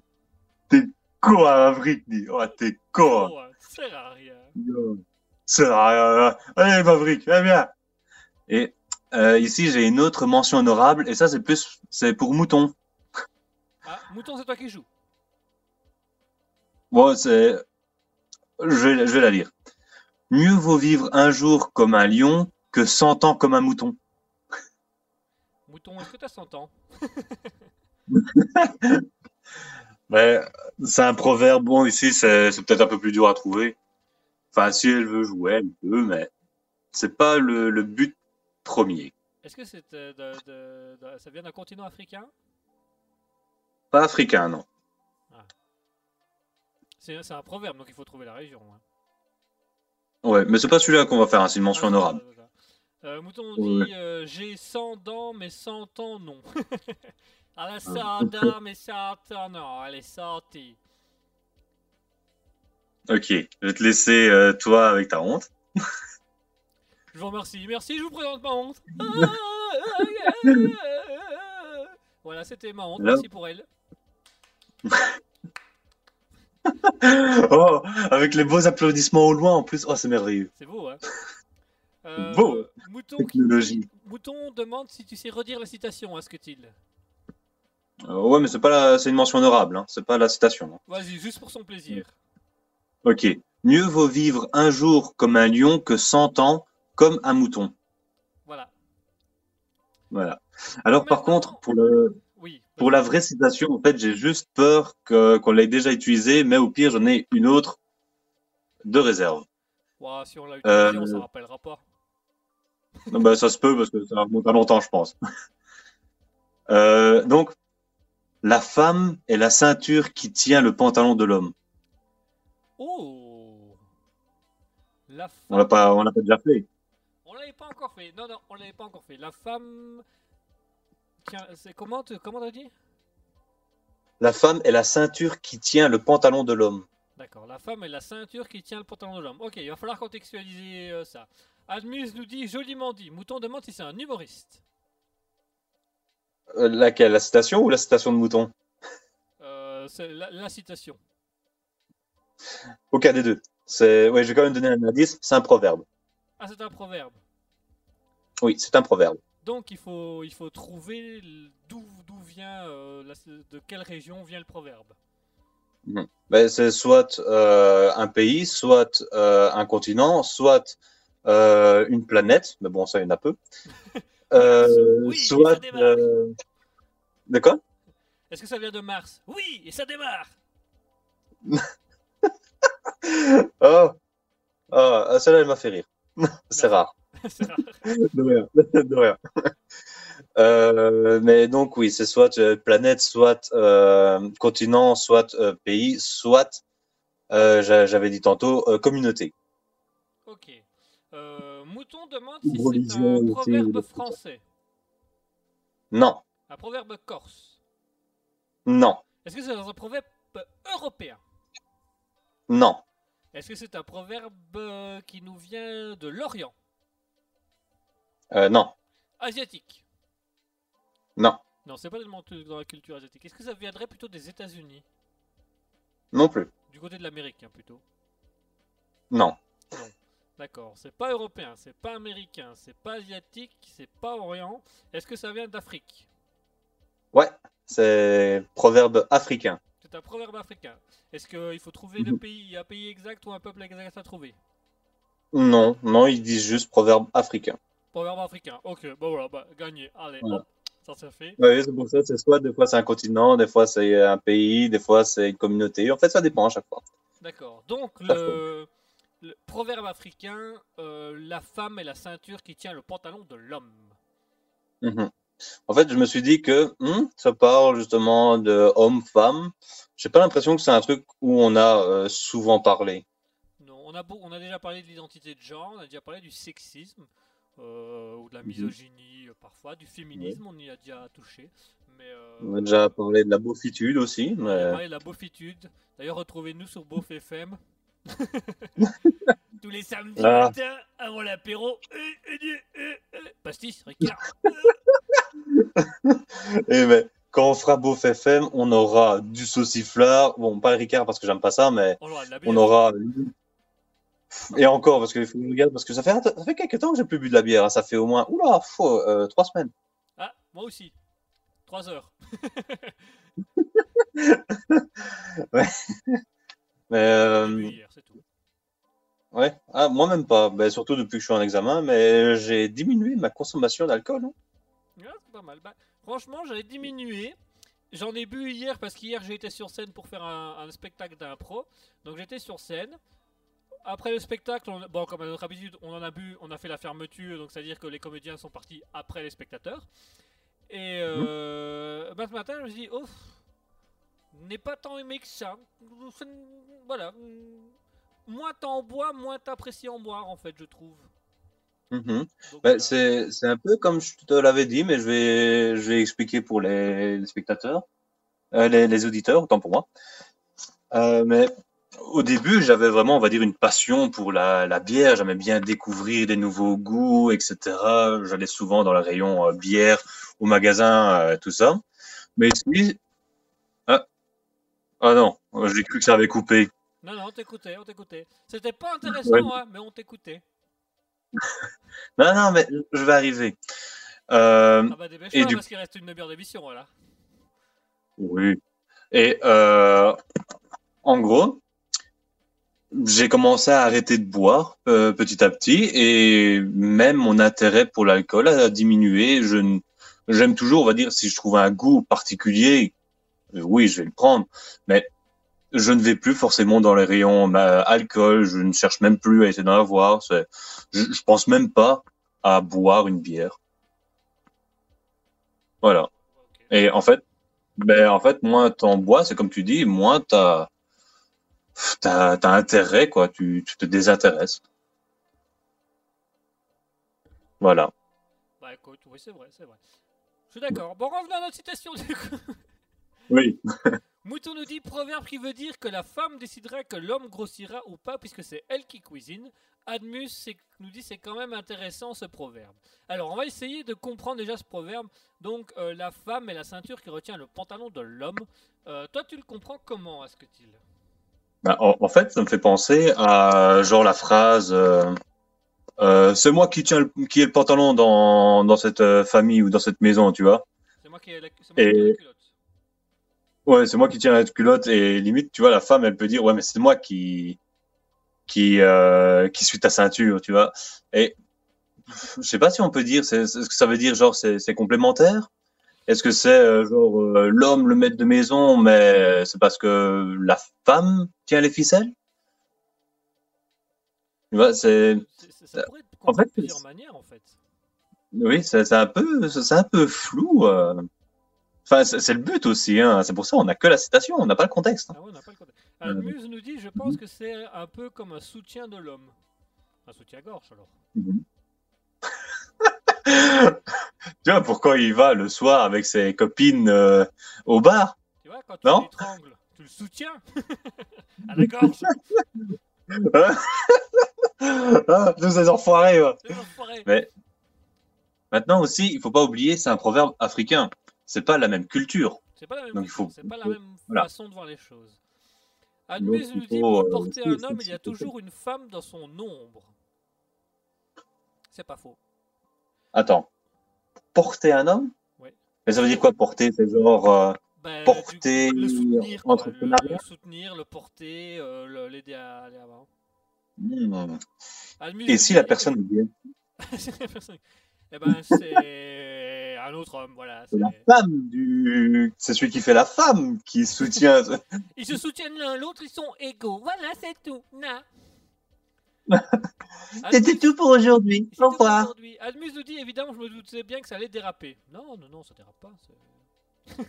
À Maverick, dit. Oh, t'es con. Oh, ça sert à rien. Ça sert à rien. Allez, Maverick, viens bien. Et euh, ici, j'ai une autre mention honorable. Et ça, c'est plus. C'est pour Mouton. Ah, Mouton, c'est toi qui joues. Bon, c'est. Je vais, je vais la lire. Mieux vaut vivre un jour comme un lion que cent ans comme un mouton. Mouton, est-ce que t'as 100 ans? Ouais, c'est un proverbe. Bon, ici, c'est peut-être un peu plus dur à trouver. Enfin, si elle veut jouer, elle peut, mais c'est pas le, le but premier. Est-ce que c'est euh, de, de- de- ça vient d'un continent africain? Pas africain, non. C'est c'est un proverbe, donc il faut trouver la région. hein. Ouais, mais c'est pas celui-là qu'on va faire, hein, c'est une mention Ah, honorable. Euh, Mouton Ouais. dit euh, J'ai 100 dents, mais 100 ans non. Elle a 100 dents, mais 100 ans non. Elle est sortie. Ok, je vais te laisser, euh, toi, avec ta honte. Je vous remercie. Merci, je vous présente ma honte. voilà, c'était ma honte. Merci pour elle. Oh, avec les beaux applaudissements au loin, en plus. Oh, c'est merveilleux. C'est beau, hein Euh, Beau. Mouton, Technologie. dit- Mouton demande si tu sais redire la citation, est-ce que tu Euh, ouais, mais c'est pas la... c'est une mention honorable, hein. c'est pas la citation. hein. Vas-y, juste pour son plaisir. Ok. Mieux vaut vivre un jour comme un lion que cent ans comme un mouton. Voilà. Voilà. Alors, par contre, pour, le, Oui. pour la vraie citation, en fait, j'ai juste peur que, qu'on l'ait déjà utilisée, mais au pire, j'en ai une autre de réserve. Si on l'a Euh, on s'en rappellera pas. Non, ben, ça se peut parce que ça remonte à longtemps, je pense. Euh, donc, la femme est la ceinture qui tient le pantalon de l'homme. Oh La femme. On l'a pas, on l'a pas déjà fait. On l'avait pas encore fait. Non, non, on l'avait pas encore fait. La femme. Tiens, c'est comment tu comment t'as dit? La femme est la ceinture qui tient le pantalon de l'homme. D'accord. La femme est la ceinture qui tient le pantalon de l'homme. Ok, il va falloir contextualiser euh, ça. Admuse nous dit joliment dit. Mouton demande si c'est un humoriste. Euh, laquelle La citation ou la citation de Mouton Euh, c'est la, la citation. Aucun des deux. C'est, ouais, je vais quand même donner un indice. C'est un proverbe. Ah, c'est un proverbe. Oui, c'est un proverbe. Donc il faut, il faut trouver d'où d'où vient, euh, la- de quelle région vient le proverbe. Ben, c'est soit euh, un pays, soit un continent, soit une planète. Mais bon, ça, il y en a peu. Euh, Oui, soit. ça démarre. euh, De quoi? Est-ce que ça vient de Mars? Oui, et ça démarre. Oh, oh celle-là, elle m'a fait rire. c'est rare. Rare. De rien. De rien. Euh, mais donc, oui, c'est soit euh, planète, soit euh, continent, soit euh, pays, soit, j'a- j'avais dit tantôt, communauté. Ok. Euh, Mouton demande si c'est un proverbe français, Non, un proverbe corse. non, Est-ce que c'est un proverbe européen? Non, Est-ce que c'est un proverbe euh, qui nous vient de l'Orient? Euh, non, Asiatique. Non, Non, c'est pas tellement dans la culture asiatique. Est-ce que ça viendrait plutôt des États-Unis? Non plus, Du côté de l'Amérique, hein, plutôt. non, D'accord, c'est pas européen, c'est pas américain, c'est pas asiatique, c'est pas orient. Est-ce que ça vient d'Afrique? Ouais, c'est proverbe africain. C'est un proverbe africain. Est-ce qu'il faut trouver le Mhm. pays, un pays exact ou un peuple exact à trouver? Non, non, ils disent juste proverbe africain. Proverbe africain. Ok, bon voilà, bah, gagné. Allez, Voilà. hop, ça c'est fait. Oui, c'est pour ça, c'est soit des fois c'est un continent, des fois c'est un pays, des fois c'est une communauté. En fait, ça dépend à chaque fois. D'accord. Donc le, le proverbe africain, euh, la femme est la ceinture qui tient le pantalon de l'homme. Mhm. En fait, je me suis dit que hmm, ça parle justement de homme-femme. J'ai pas l'impression que c'est un truc où on a euh, souvent parlé. Non, on a, beau- on a déjà parlé de l'identité de genre, on a déjà parlé du sexisme, euh, ou de la Mhm. misogynie parfois, du féminisme, on y a déjà touché. Mais, euh, On a déjà parlé de la beaufitude aussi. on a Mais... parlé de la beaufitude. D'ailleurs, retrouvez-nous sur Beauf FM. Tous les samedis Ah. matin, avant l'apéro. Euh, euh, euh, Pastis, Ricard. Eh ben, quand on fera Beauf FM, on aura du sauciflard. Bon, pas le Ricard parce que j'aime pas ça, mais On aura on. Et encore, parce que parce que ça fait, ça fait quelques temps que j'ai plus bu de la bière. hein. Ça fait au moins, oula, faut, trois semaines. Ah, moi aussi. 3 heures. Mais, euh, hier, tout. ouais, ah, moi même pas. Ben, surtout depuis que je suis en examen, mais j'ai diminué ma consommation d'alcool. hein. Ouais, c'est pas mal. Bah, franchement, j'avais diminué. J'en ai bu hier parce qu'hier j'ai été sur scène pour faire un, un spectacle d'impro. Donc j'étais sur scène. Après le spectacle, on- bon, comme à notre habitude, on en a bu, on a fait la fermeture, donc c'est-à-dire que les comédiens sont partis après les spectateurs. Et euh, bah, ce matin, je me suis dit, oh, n'est pas tant aimé que ça. Voilà. Moins t'en bois, moins t'apprécies en boire, en fait, je trouve. Mhm. Voilà. c'est, un peu comme je te l'avais dit, mais je vais, je vais expliquer pour les, les spectateurs, euh, les, les auditeurs, autant pour moi. Euh, mais au début, j'avais vraiment, on va dire, une passion pour la, la bière. J'aimais bien découvrir des nouveaux goûts, etc. J'allais souvent dans le rayon euh, bière, au magasin, tout ça. Mais ici, ah non, j'ai cru que ça avait coupé. Non, non, on t'écoutait, on t'écoutait. C'était pas intéressant, Ouais. hein, mais on t'écoutait. Non, non, mais je vais arriver. Euh, Ah bah dépêche-toi du- parce qu'il reste une demi-heure d'émission, voilà. Oui. Et euh, en gros, j'ai commencé à arrêter de boire euh, petit à petit et même mon intérêt pour l'alcool a diminué. Je, n- j'aime toujours, on va dire, si je trouve un goût particulier, oui, je vais le prendre, mais je ne vais plus forcément dans les rayons alcool, je ne cherche même plus à essayer d'en avoir, je, je pense même pas à boire une bière. Voilà. Et en fait, ben, en fait, moins t'en bois, c'est comme tu dis, moins t'as, t'as, t'as intérêt, quoi, tu, tu te désintéresses. Voilà. Bah écoute, oui, c'est vrai, c'est vrai. Je suis d'accord. Bon, revenons à notre citation du coup. Oui. Mouton nous dit proverbe qui veut dire que la femme décidera que l'homme grossira ou pas puisque c'est elle qui cuisine. Admus nous dit c'est quand même intéressant ce proverbe. Alors on va essayer de comprendre déjà ce proverbe. Donc euh, la femme est la ceinture qui retient le pantalon de l'homme. Euh, toi tu le comprends comment est-ce que tu Ben, en, en fait, ça me fait penser à genre la phrase euh, c'est moi qui tiens le, qui ai le pantalon dans, dans cette famille ou dans cette maison, tu vois. C'est moi qui ai la, qui ai la culotte. Ouais, c'est moi qui tiens la culotte et limite, tu vois, la femme, elle peut dire ouais, mais c'est moi qui qui euh, qui suis ta ceinture, tu vois. Et je sais pas si on peut dire, c'est ce que ça veut dire, genre c'est complémentaire? Est-ce que c'est euh, genre euh, l'homme le maître de maison, mais c'est parce que la femme tient les ficelles? Tu vois, c'est ça pourrait être en fait, de plusieurs c'est- manières en fait. oui, c'est un peu c'est un peu flou. Enfin, c'est le but aussi, hein. C'est pour ça on n'a que la citation, on n'a pas le contexte. Ah ouais, on n'a pas le contexte. Admuse nous dit je pense que c'est un peu comme un soutien de l'homme. Un soutien-gorge alors. Tu vois, pourquoi il va le soir avec ses copines euh, au bar? Tu vois, quand tu Non? tu le soutiens? À la gorge. ah, tous ces enfoirés, ouais. Mais maintenant aussi, il faut pas oublier, c'est un proverbe africain. C'est pas la même culture. C'est pas la même, Donc, il faut- pas la même voilà. façon de voir les choses. Admuse Donc, nous dit pour euh, porter un homme, il y a toujours une femme dans son ombre. C'est pas faux. Attends. Porter un homme? Ouais. Mais ça veut dire quoi, porter? C'est genre, euh, Ben, Porter, coup, le soutenir, le, soutenir, le porter, euh, l'aider à aller avant. hmm. Et si la personne est personne- Eh ben, c'est un autre homme, voilà. C'est la femme du, c'est celui qui fait la femme qui soutient. Ils se soutiennent l'un l'autre, ils sont égaux. Voilà, c'est tout. Na. C'était tout pour aujourd'hui. Au revoir. aujourd'hui. Admuse nous dit évidemment, je me doutais bien que ça allait déraper. Non, non, non, ça dérape pas.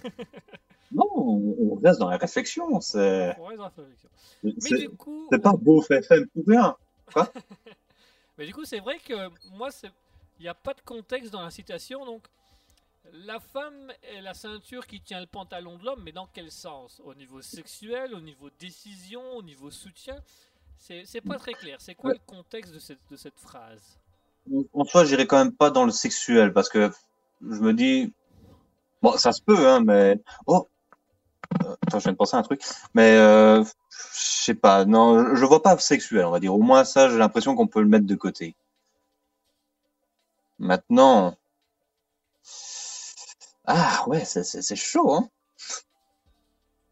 Non, on reste dans la réflexion. C'est, on reste dans la réflexion. Mais c'est, du coup, c'est pas beau FM pour rien. mais du coup, c'est vrai que moi, il n'y a pas de contexte dans la citation, donc. La femme est la ceinture qui tient le pantalon de l'homme, mais dans quel sens? Au niveau sexuel, au niveau décision, au niveau soutien? C'est pas très clair. C'est quoi le contexte de cette, phrase? En soi, j'irai quand même pas dans le sexuel parce que je me dis, bon, ça se peut, hein, mais oh, Euh, attends, je viens de penser à un truc, mais euh, je sais pas, non, je vois pas sexuel, on va dire. Au moins ça, j'ai l'impression qu'on peut le mettre de côté. Maintenant, ah ouais, c'est chaud, hein.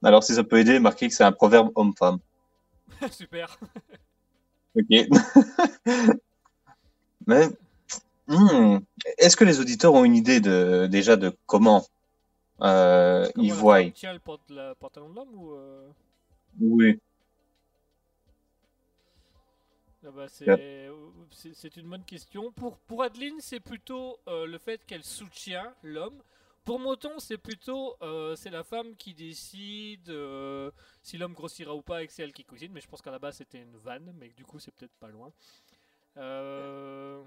Alors si ça peut aider, marquez que c'est un proverbe homme-femme. Super. Ok. Mais hmm, est-ce que les auditeurs ont une idée de déjà de comment euh, Comment ils voient? le, pantalon de l'homme ou euh, Oui. ah bah, c'est une bonne question. Pour, pour Adeline, c'est plutôt euh, le fait qu'elle soutient l'homme. Pour Moton, c'est plutôt euh, c'est la femme qui décide euh, si l'homme grossira ou pas et que c'est elle qui cuisine. Mais je pense qu'à la base c'était une vanne, mais du coup c'est peut-être pas loin. Euh,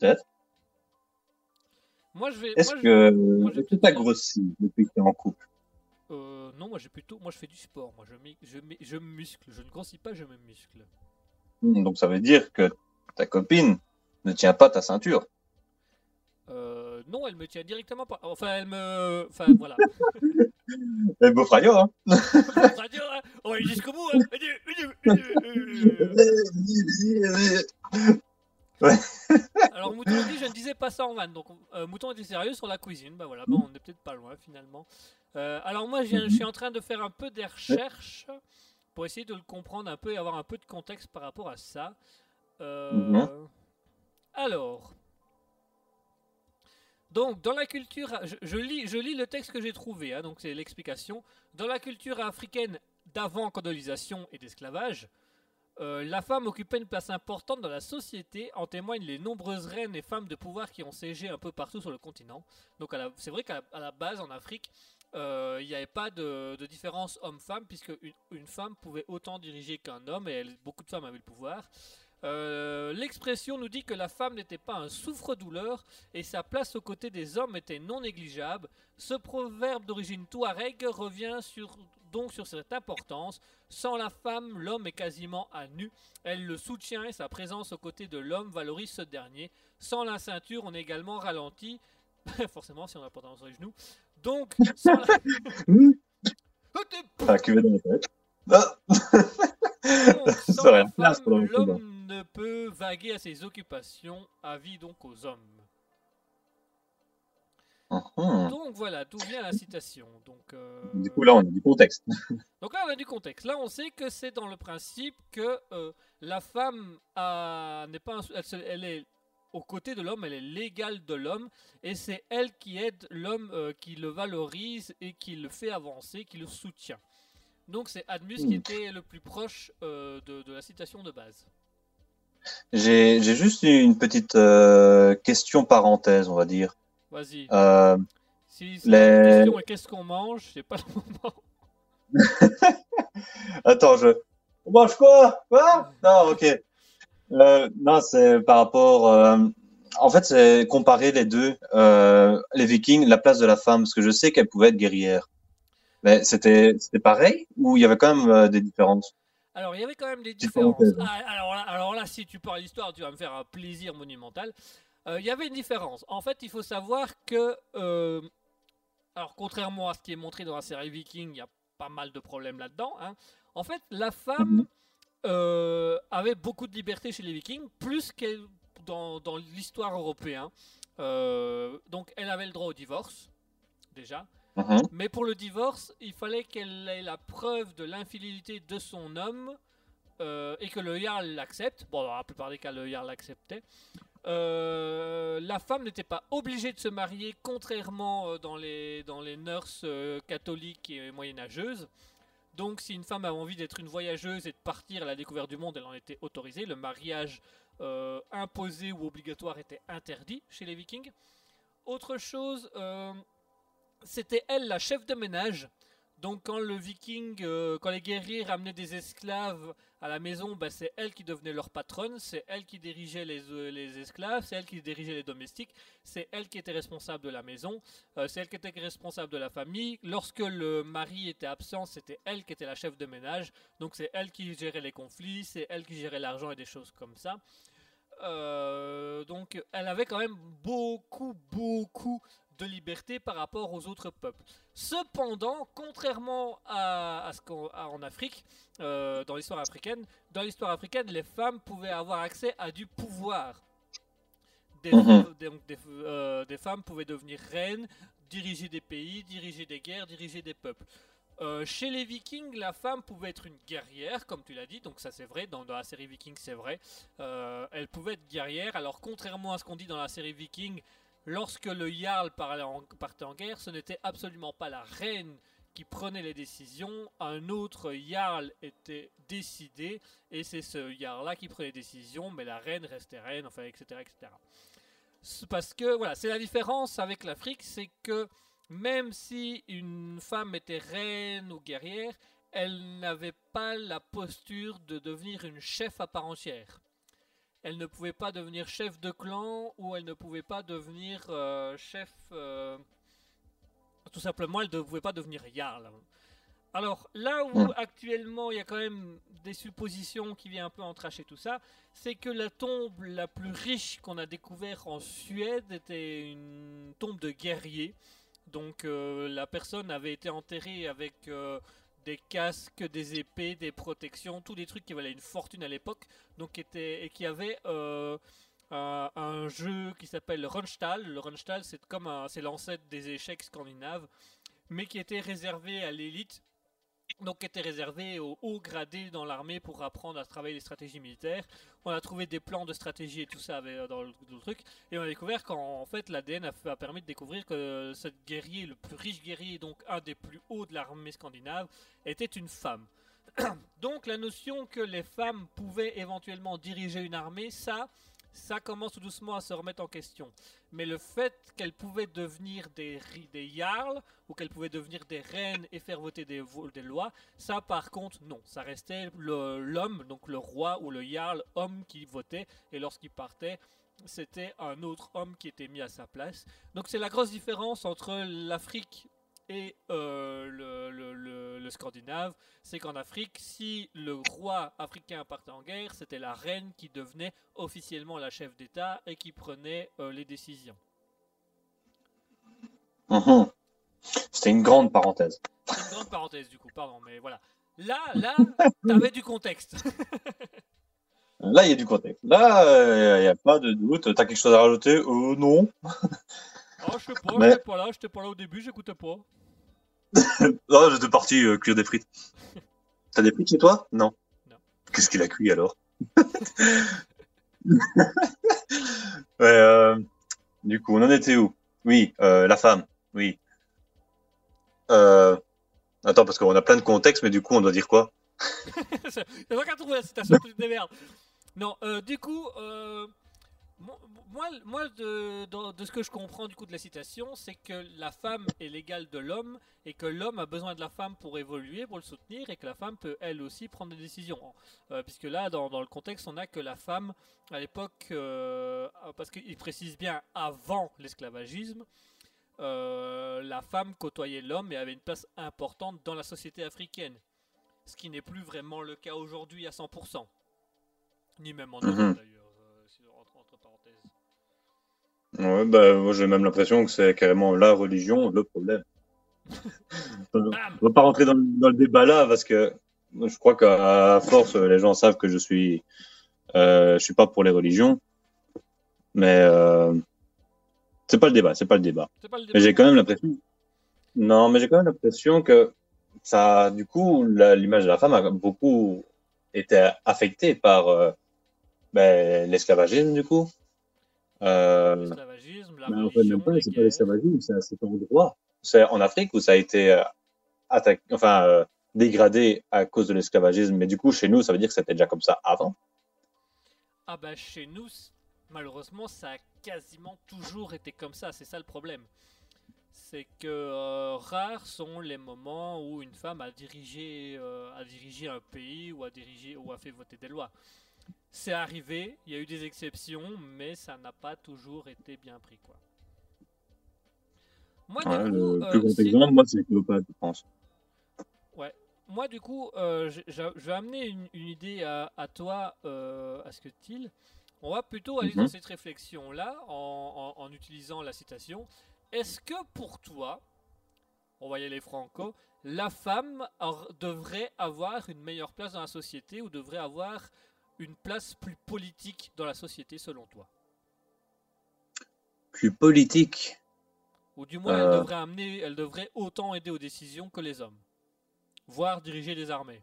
Peut-être. Moi je vais. Est-ce que plutôt- t'as grossi depuis que t'es en couple? Non, moi j'ai plutôt. Moi je fais du sport. Moi je, je, je me muscle. Je ne grossis pas, je me muscle. Hmm, Donc ça veut dire que ta copine ne tient pas ta ceinture. Euh, non, elle me tient directement pas. Enfin, elle me. Enfin, voilà. Eh, beau frayo, hein Radio, hein, on va aller jusqu'au bout. Hein. Alors, Mouton dit Je ne disais pas ça en vanne. Donc, euh, Mouton était sérieux sur la cuisine. Bah voilà, bon, on est peut-être pas loin finalement. Euh, alors, moi, je suis en train de faire un peu des recherches pour essayer de le comprendre un peu et avoir un peu de contexte par rapport à ça. Euh, Mhm. Alors. Donc, dans la culture, je, lis, le texte que j'ai trouvé, hein, donc c'est l'explication. Dans la culture africaine d'avant colonisation et d'esclavage, euh, la femme occupait une place importante dans la société, en témoignent les nombreuses reines et femmes de pouvoir qui ont siégé un peu partout sur le continent. Donc, c'est vrai qu'à la, base, en Afrique, euh, il n'y avait pas de, différence homme-femme, puisque une, femme pouvait autant diriger qu'un homme, et beaucoup de femmes avaient le pouvoir. Euh, L'expression nous dit que la femme n'était pas un souffre-douleur et sa place aux côtés des hommes était non négligeable. Ce proverbe d'origine touareg revient sur, donc sur cette importance. Sans la femme, l'homme est quasiment à nu. Elle le soutient et sa présence aux côtés de l'homme valorise ce dernier. Sans la ceinture, on est également ralenti. Forcément, si on a pas dans les genoux. Donc, sans la... Donc, sans Ça aurait la place femme, l'homme ne peut vaguer à ses occupations, avis donc aux hommes. Mhm. Donc voilà, d'où vient la citation. Donc, euh, Du coup, là, on a du contexte. donc là, on a du contexte. Là, on sait que c'est dans le principe que euh, la femme a- n'est pas, elle, elle est aux côtés de l'homme, elle est l'égale de l'homme, et c'est elle qui aide l'homme, euh, qui le valorise et qui le fait avancer, qui le soutient. Donc c'est Admus qui Mm. était le plus proche de, de la citation de base. J'ai juste une petite euh, question parenthèse, on va dire. Vas-y. Euh, Si, si les- la question est qu'est-ce qu'on mange, c'est pas le moment. Attends, je. On mange quoi? Quoi? Non, ok. Euh, non, c'est par rapport. euh, En fait, c'est comparer les deux. Euh, les Vikings, la place de la femme, parce que je sais qu'elle pouvait être guerrière. Mais c'était c'était pareil ou il y avait quand même des différences? Alors, il y avait quand même des différences. parenthèse. Ah, alors, là, alors là, si tu parles d'histoire, tu vas me faire un plaisir monumental. Euh, il y avait une différence. En fait, il faut savoir que, euh, alors contrairement à ce qui est montré dans la série Viking, il y a pas mal de problèmes là-dedans. hein. En fait, la femme Mhm. euh, avait beaucoup de liberté chez les Vikings, plus que dans, dans l'histoire européenne. Euh, donc, elle avait le droit au divorce, déjà. Mhm. Mais pour le divorce, il fallait qu'elle ait la preuve de l'infidélité de son homme euh, et que le Jarl l'accepte. Bon, dans la plupart des cas, le Jarl l'acceptait. Euh, la femme n'était pas obligée de se marier, contrairement euh, dans les, dans les nurses catholiques et moyenâgeuses. Donc, si une femme avait envie d'être une voyageuse et de partir à la découverte du monde, elle en était autorisée. Le mariage imposé ou obligatoire était interdit chez les Vikings. Autre chose, c'était elle la chef de ménage. Donc quand le viking, euh, quand les guerriers ramenaient des esclaves à la maison, bah, c'est elle qui devenait leur patronne, c'est elle qui dirigeait les, euh, les esclaves, c'est elle qui dirigeait les domestiques, c'est elle qui était responsable de la maison, euh, c'est elle qui était responsable de la famille. Lorsque le mari était absent, c'était elle qui était la chef de ménage, donc c'est elle qui gérait les conflits, c'est elle qui gérait l'argent et des choses comme ça. Donc elle avait quand même beaucoup, beaucoup de liberté par rapport aux autres peuples. Cependant, contrairement à, à ce qu'en à- en Afrique, euh, dans l'histoire africaine, dans l'histoire africaine, les femmes pouvaient avoir accès à du pouvoir. Des, Mhm. donc des, euh, des femmes pouvaient devenir reines, diriger des pays, diriger des guerres, diriger des peuples. Euh, chez les Vikings, la femme pouvait être une guerrière, comme tu l'as dit, donc ça c'est vrai, dans, dans la série Viking c'est vrai. Euh, elle pouvait être guerrière, alors contrairement à ce qu'on dit dans la série Viking, lorsque le Jarl partait en guerre, ce n'était absolument pas la reine qui prenait les décisions, un autre Jarl était décidé, et c'est ce Jarl-là qui prenait les décisions, mais la reine restait reine, enfin, etc. etc. Parce que, voilà, c'est la différence avec l'Afrique, c'est que même si une femme était reine ou guerrière, elle n'avait pas la posture de devenir une chef à part entière. Elle ne pouvait pas devenir chef de clan ou elle ne pouvait pas devenir euh, chef. euh, tout simplement, elle ne pouvait pas devenir Jarl. Alors, là où actuellement il y a quand même des suppositions qui viennent un peu entracher tout ça, c'est que la tombe la plus riche qu'on a découvert en Suède était une tombe de guerrier. Donc, euh, la personne avait été enterrée avec des casques, des épées, des protections, tous des trucs qui valaient une fortune à l'époque, donc était, et qui avait euh, un, jeu qui s'appelle Runstall. Le Runstall, c'est comme c'est l'ancêtre des échecs scandinaves, mais qui était réservé à l'élite donc qui était réservé aux hauts gradés dans l'armée pour apprendre à travailler les stratégies militaires. On a trouvé des plans de stratégie et tout ça avec- dans le, truc, et on a découvert qu'en fait l'ADN a, a permis de découvrir que ce guerrier, le plus riche guerrier, donc un des plus hauts de l'armée scandinave, était une femme. donc la notion que les femmes pouvaient éventuellement diriger une armée, ça, ça commence tout doucement à se remettre en question. Mais le fait qu'elles pouvaient devenir des, des jarls ou qu'elles pouvaient devenir des reines et faire voter des, lois, ça par contre non. Ça restait l'homme, donc le roi ou le jarl homme qui votait et lorsqu'il partait, c'était un autre homme qui était mis à sa place. Donc c'est la grosse différence entre l'Afrique et euh, le, le- le- le Scandinave, c'est qu'en Afrique, si le roi africain partait en guerre, c'était la reine qui devenait officiellement la chef d'État et qui prenait euh, les décisions. Mhm. C'était une grande parenthèse. C'est une grande parenthèse du coup, pardon, mais voilà. Là, là, t'avais du contexte. Là, il y a du contexte. Là, euh, il n'y a pas de doute. T'as quelque chose à rajouter Euh, non? Oh, je sais pas, Mais- j'étais pas là, j'étais pas là au début, j'écoutais pas. Oh, j'étais parti euh, cuire des frites. T'as des frites chez toi? Non. Non. Qu'est-ce qu'il a cuit alors? Ouais, euh, Du coup, on en était où? Oui, euh, la femme. Oui. Attends, parce qu'on a plein de contextes, mais du coup, on doit dire quoi? C'est toi qui as trouvé la citation, tu te démerdes. Non, du coup, moi, moi de, ce que je comprends du coup de la citation, c'est que la femme est l'égale de l'homme et que l'homme a besoin de la femme pour évoluer, pour le soutenir et que la femme peut elle aussi prendre des décisions. Euh, puisque là, dans, dans le contexte, on a que la femme, à l'époque, euh, parce qu'il précise bien avant l'esclavagisme, euh, la femme côtoyait l'homme et avait une place importante dans la société africaine. Ce qui n'est plus vraiment le cas aujourd'hui à 100%. Ni même en Europe Mhm. d'ailleurs, Ouais, bah, moi, j'ai même l'impression que c'est carrément la religion le problème. on va pas rentrer dans, le- dans le débat là, parce que je crois qu'à force, les gens savent que je suis, euh, je suis pas pour les religions. Mais euh, c'est pas le débat, c'est pas le débat. C'est pas le Mais j'ai quand même l'impression. Non, mais j'ai quand même l'impression que ça, du coup, l'image de la femme a beaucoup été affectée par euh, ben, l'esclavagisme, du coup. Euh, mais en fait, religion, même pas, les c'est pas l'esclavagisme, en Afrique où ça a été euh, attaqué, enfin, euh, dégradé à cause de l'esclavagisme. Mais du coup, chez nous, ça veut dire que c'était déjà comme ça avant. Ah bah chez nous, malheureusement, ça a quasiment toujours été comme ça, c'est ça le problème. C'est que euh, rares sont les moments où une femme a dirigé, a dirigé un pays ou a dirigé ou a fait voter des lois. C'est arrivé, il y a eu des exceptions, mais ça n'a pas toujours été bien pris quoi. Moi, du Ouais, coup, le euh, plus grand exemple, moi, c'est Cléopâtre, je pense. moi, du coup, euh, je, vais amener une, une idée à, à toi, euh, à ce que tu On va plutôt aller Mhm. dans cette réflexion-là en, en- en utilisant la citation. Est-ce que pour toi, on va y aller franco, la femme devrait avoir une meilleure place dans la société ou devrait avoir une place plus politique dans la société selon toi Plus politique. Ou du moins, Euh. elle devrait amener, elle devrait autant aider aux décisions que les hommes, voire diriger des armées.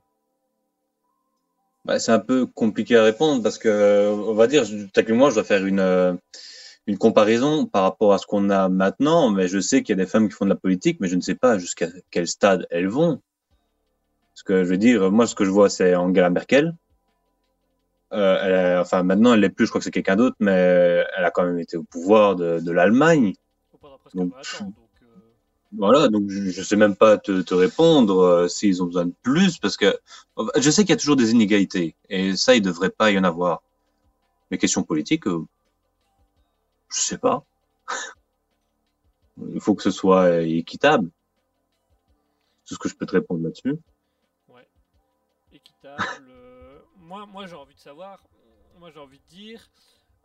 Bah, c'est un peu compliqué à répondre parce que, on va dire, que moi, je dois faire une, euh, une comparaison par rapport à ce qu'on a maintenant, mais je sais qu'il y a des femmes qui font de la politique, mais je ne sais pas jusqu'à quel stade elles vont. Parce que, je veux dire, moi, ce que je vois, c'est Angela Merkel. Euh, elle est- enfin, maintenant, elle l'est plus, je crois que c'est quelqu'un d'autre, mais elle a quand même été au pouvoir de, de l'Allemagne. Donc, 20 ans, donc, euh, Voilà, donc je, je sais même pas te, te répondre euh, s'ils ont besoin de plus, parce que je sais qu'il y a toujours des inégalités, et ça, il devrait pas y en avoir. Les questions politiques, euh, je sais pas. Il faut que ce soit équitable. C'est ce que je peux te répondre là-dessus. équitable. Moi, moi j'ai envie de savoir, moi j'ai envie de dire,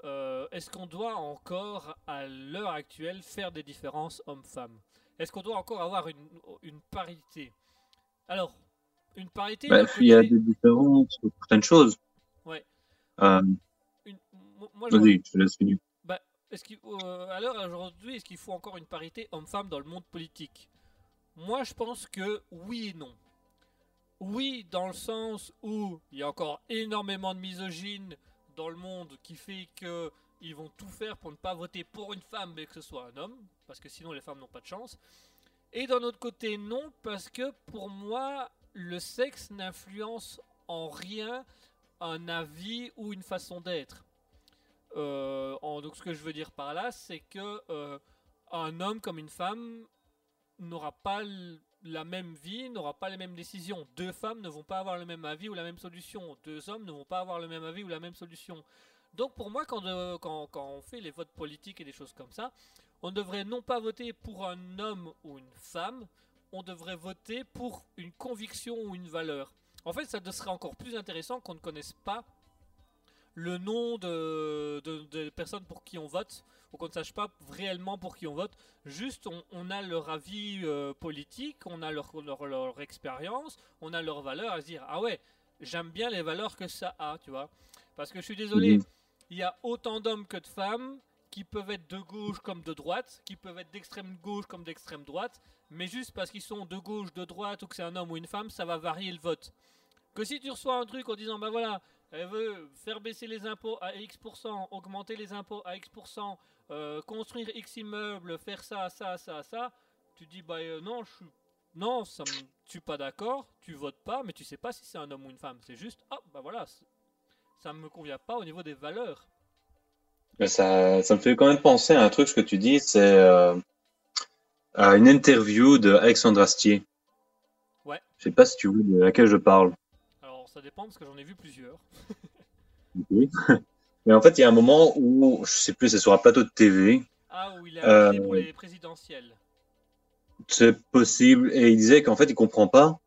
euh, est-ce qu'on doit encore, à l'heure actuelle, faire des différences hommes-femmes? Est-ce qu'on doit encore avoir une, une parité? Alors, une parité. Bref, il y a des différences sur certaines choses. Ouais. Euh, une- Vas-y, je te laisse finir. Est-ce qu'il, euh, à l'heure aujourd'hui, est-ce qu'il faut encore une parité homme-femme dans le monde politique? Moi, je pense que oui et non. Oui, dans le sens où il y a encore énormément de misogynes dans le monde qui fait que ils vont tout faire pour ne pas voter pour une femme mais que ce soit un homme, parce que sinon les femmes n'ont pas de chance. Et d'un autre côté, non, parce que pour moi, le sexe n'influence en rien un avis ou une façon d'être. Euh, donc ce que je veux dire par là, c'est que euh, un homme comme une femme n'aura pas la même vie, n'aura pas les mêmes décisions. Deux femmes ne vont pas avoir le même avis ou la même solution. Deux hommes ne vont pas avoir le même avis ou la même solution. Donc pour moi, quand, euh, quand on fait les votes politiques et des choses comme ça, on devrait non pas voter pour un homme ou une femme, on devrait voter pour une conviction ou une valeur. En fait, ça serait encore plus intéressant qu'on ne connaisse pas le nom de, de, personnes pour qui on vote, ou qu'on ne sache pas réellement pour qui on vote. Juste, on, a leur avis euh, politique, on a leur, leur, expérience, on a leurs valeurs à se dire Ah ouais, j'aime bien les valeurs que ça a, tu vois. Parce que je suis désolé, mhm. il y a autant d'hommes que de femmes qui peuvent être de gauche comme de droite, qui peuvent être d'extrême gauche comme d'extrême droite, mais juste parce qu'ils sont de gauche, de droite ou que c'est un homme ou une femme, ça va varier le vote. Que si tu reçois un truc en disant bah voilà, elle veut faire baisser les impôts à X%, augmenter les impôts à X%, euh, construire X immeubles, faire ça, ça, ça, ça, tu dis bah euh, non, je suis non, ça me, pas d'accord, tu votes pas, mais tu sais pas si c'est un homme ou une femme. C'est juste, ah bah voilà, ça me convient pas au niveau des valeurs. Mais ça, ça me fait quand même penser à un truc, ce que tu dis, c'est euh, à une interview de Alexandre Astier. Ouais. Je sais pas si tu vois de laquelle je parle. Alors, ça dépend parce que j'en ai vu plusieurs. Mais en fait, il y a un moment où, je sais plus, c'est sur un plateau de TV. Ah, où il a euh, pour les présidentielles. C'est possible. Et il disait qu'en fait, il comprend pas.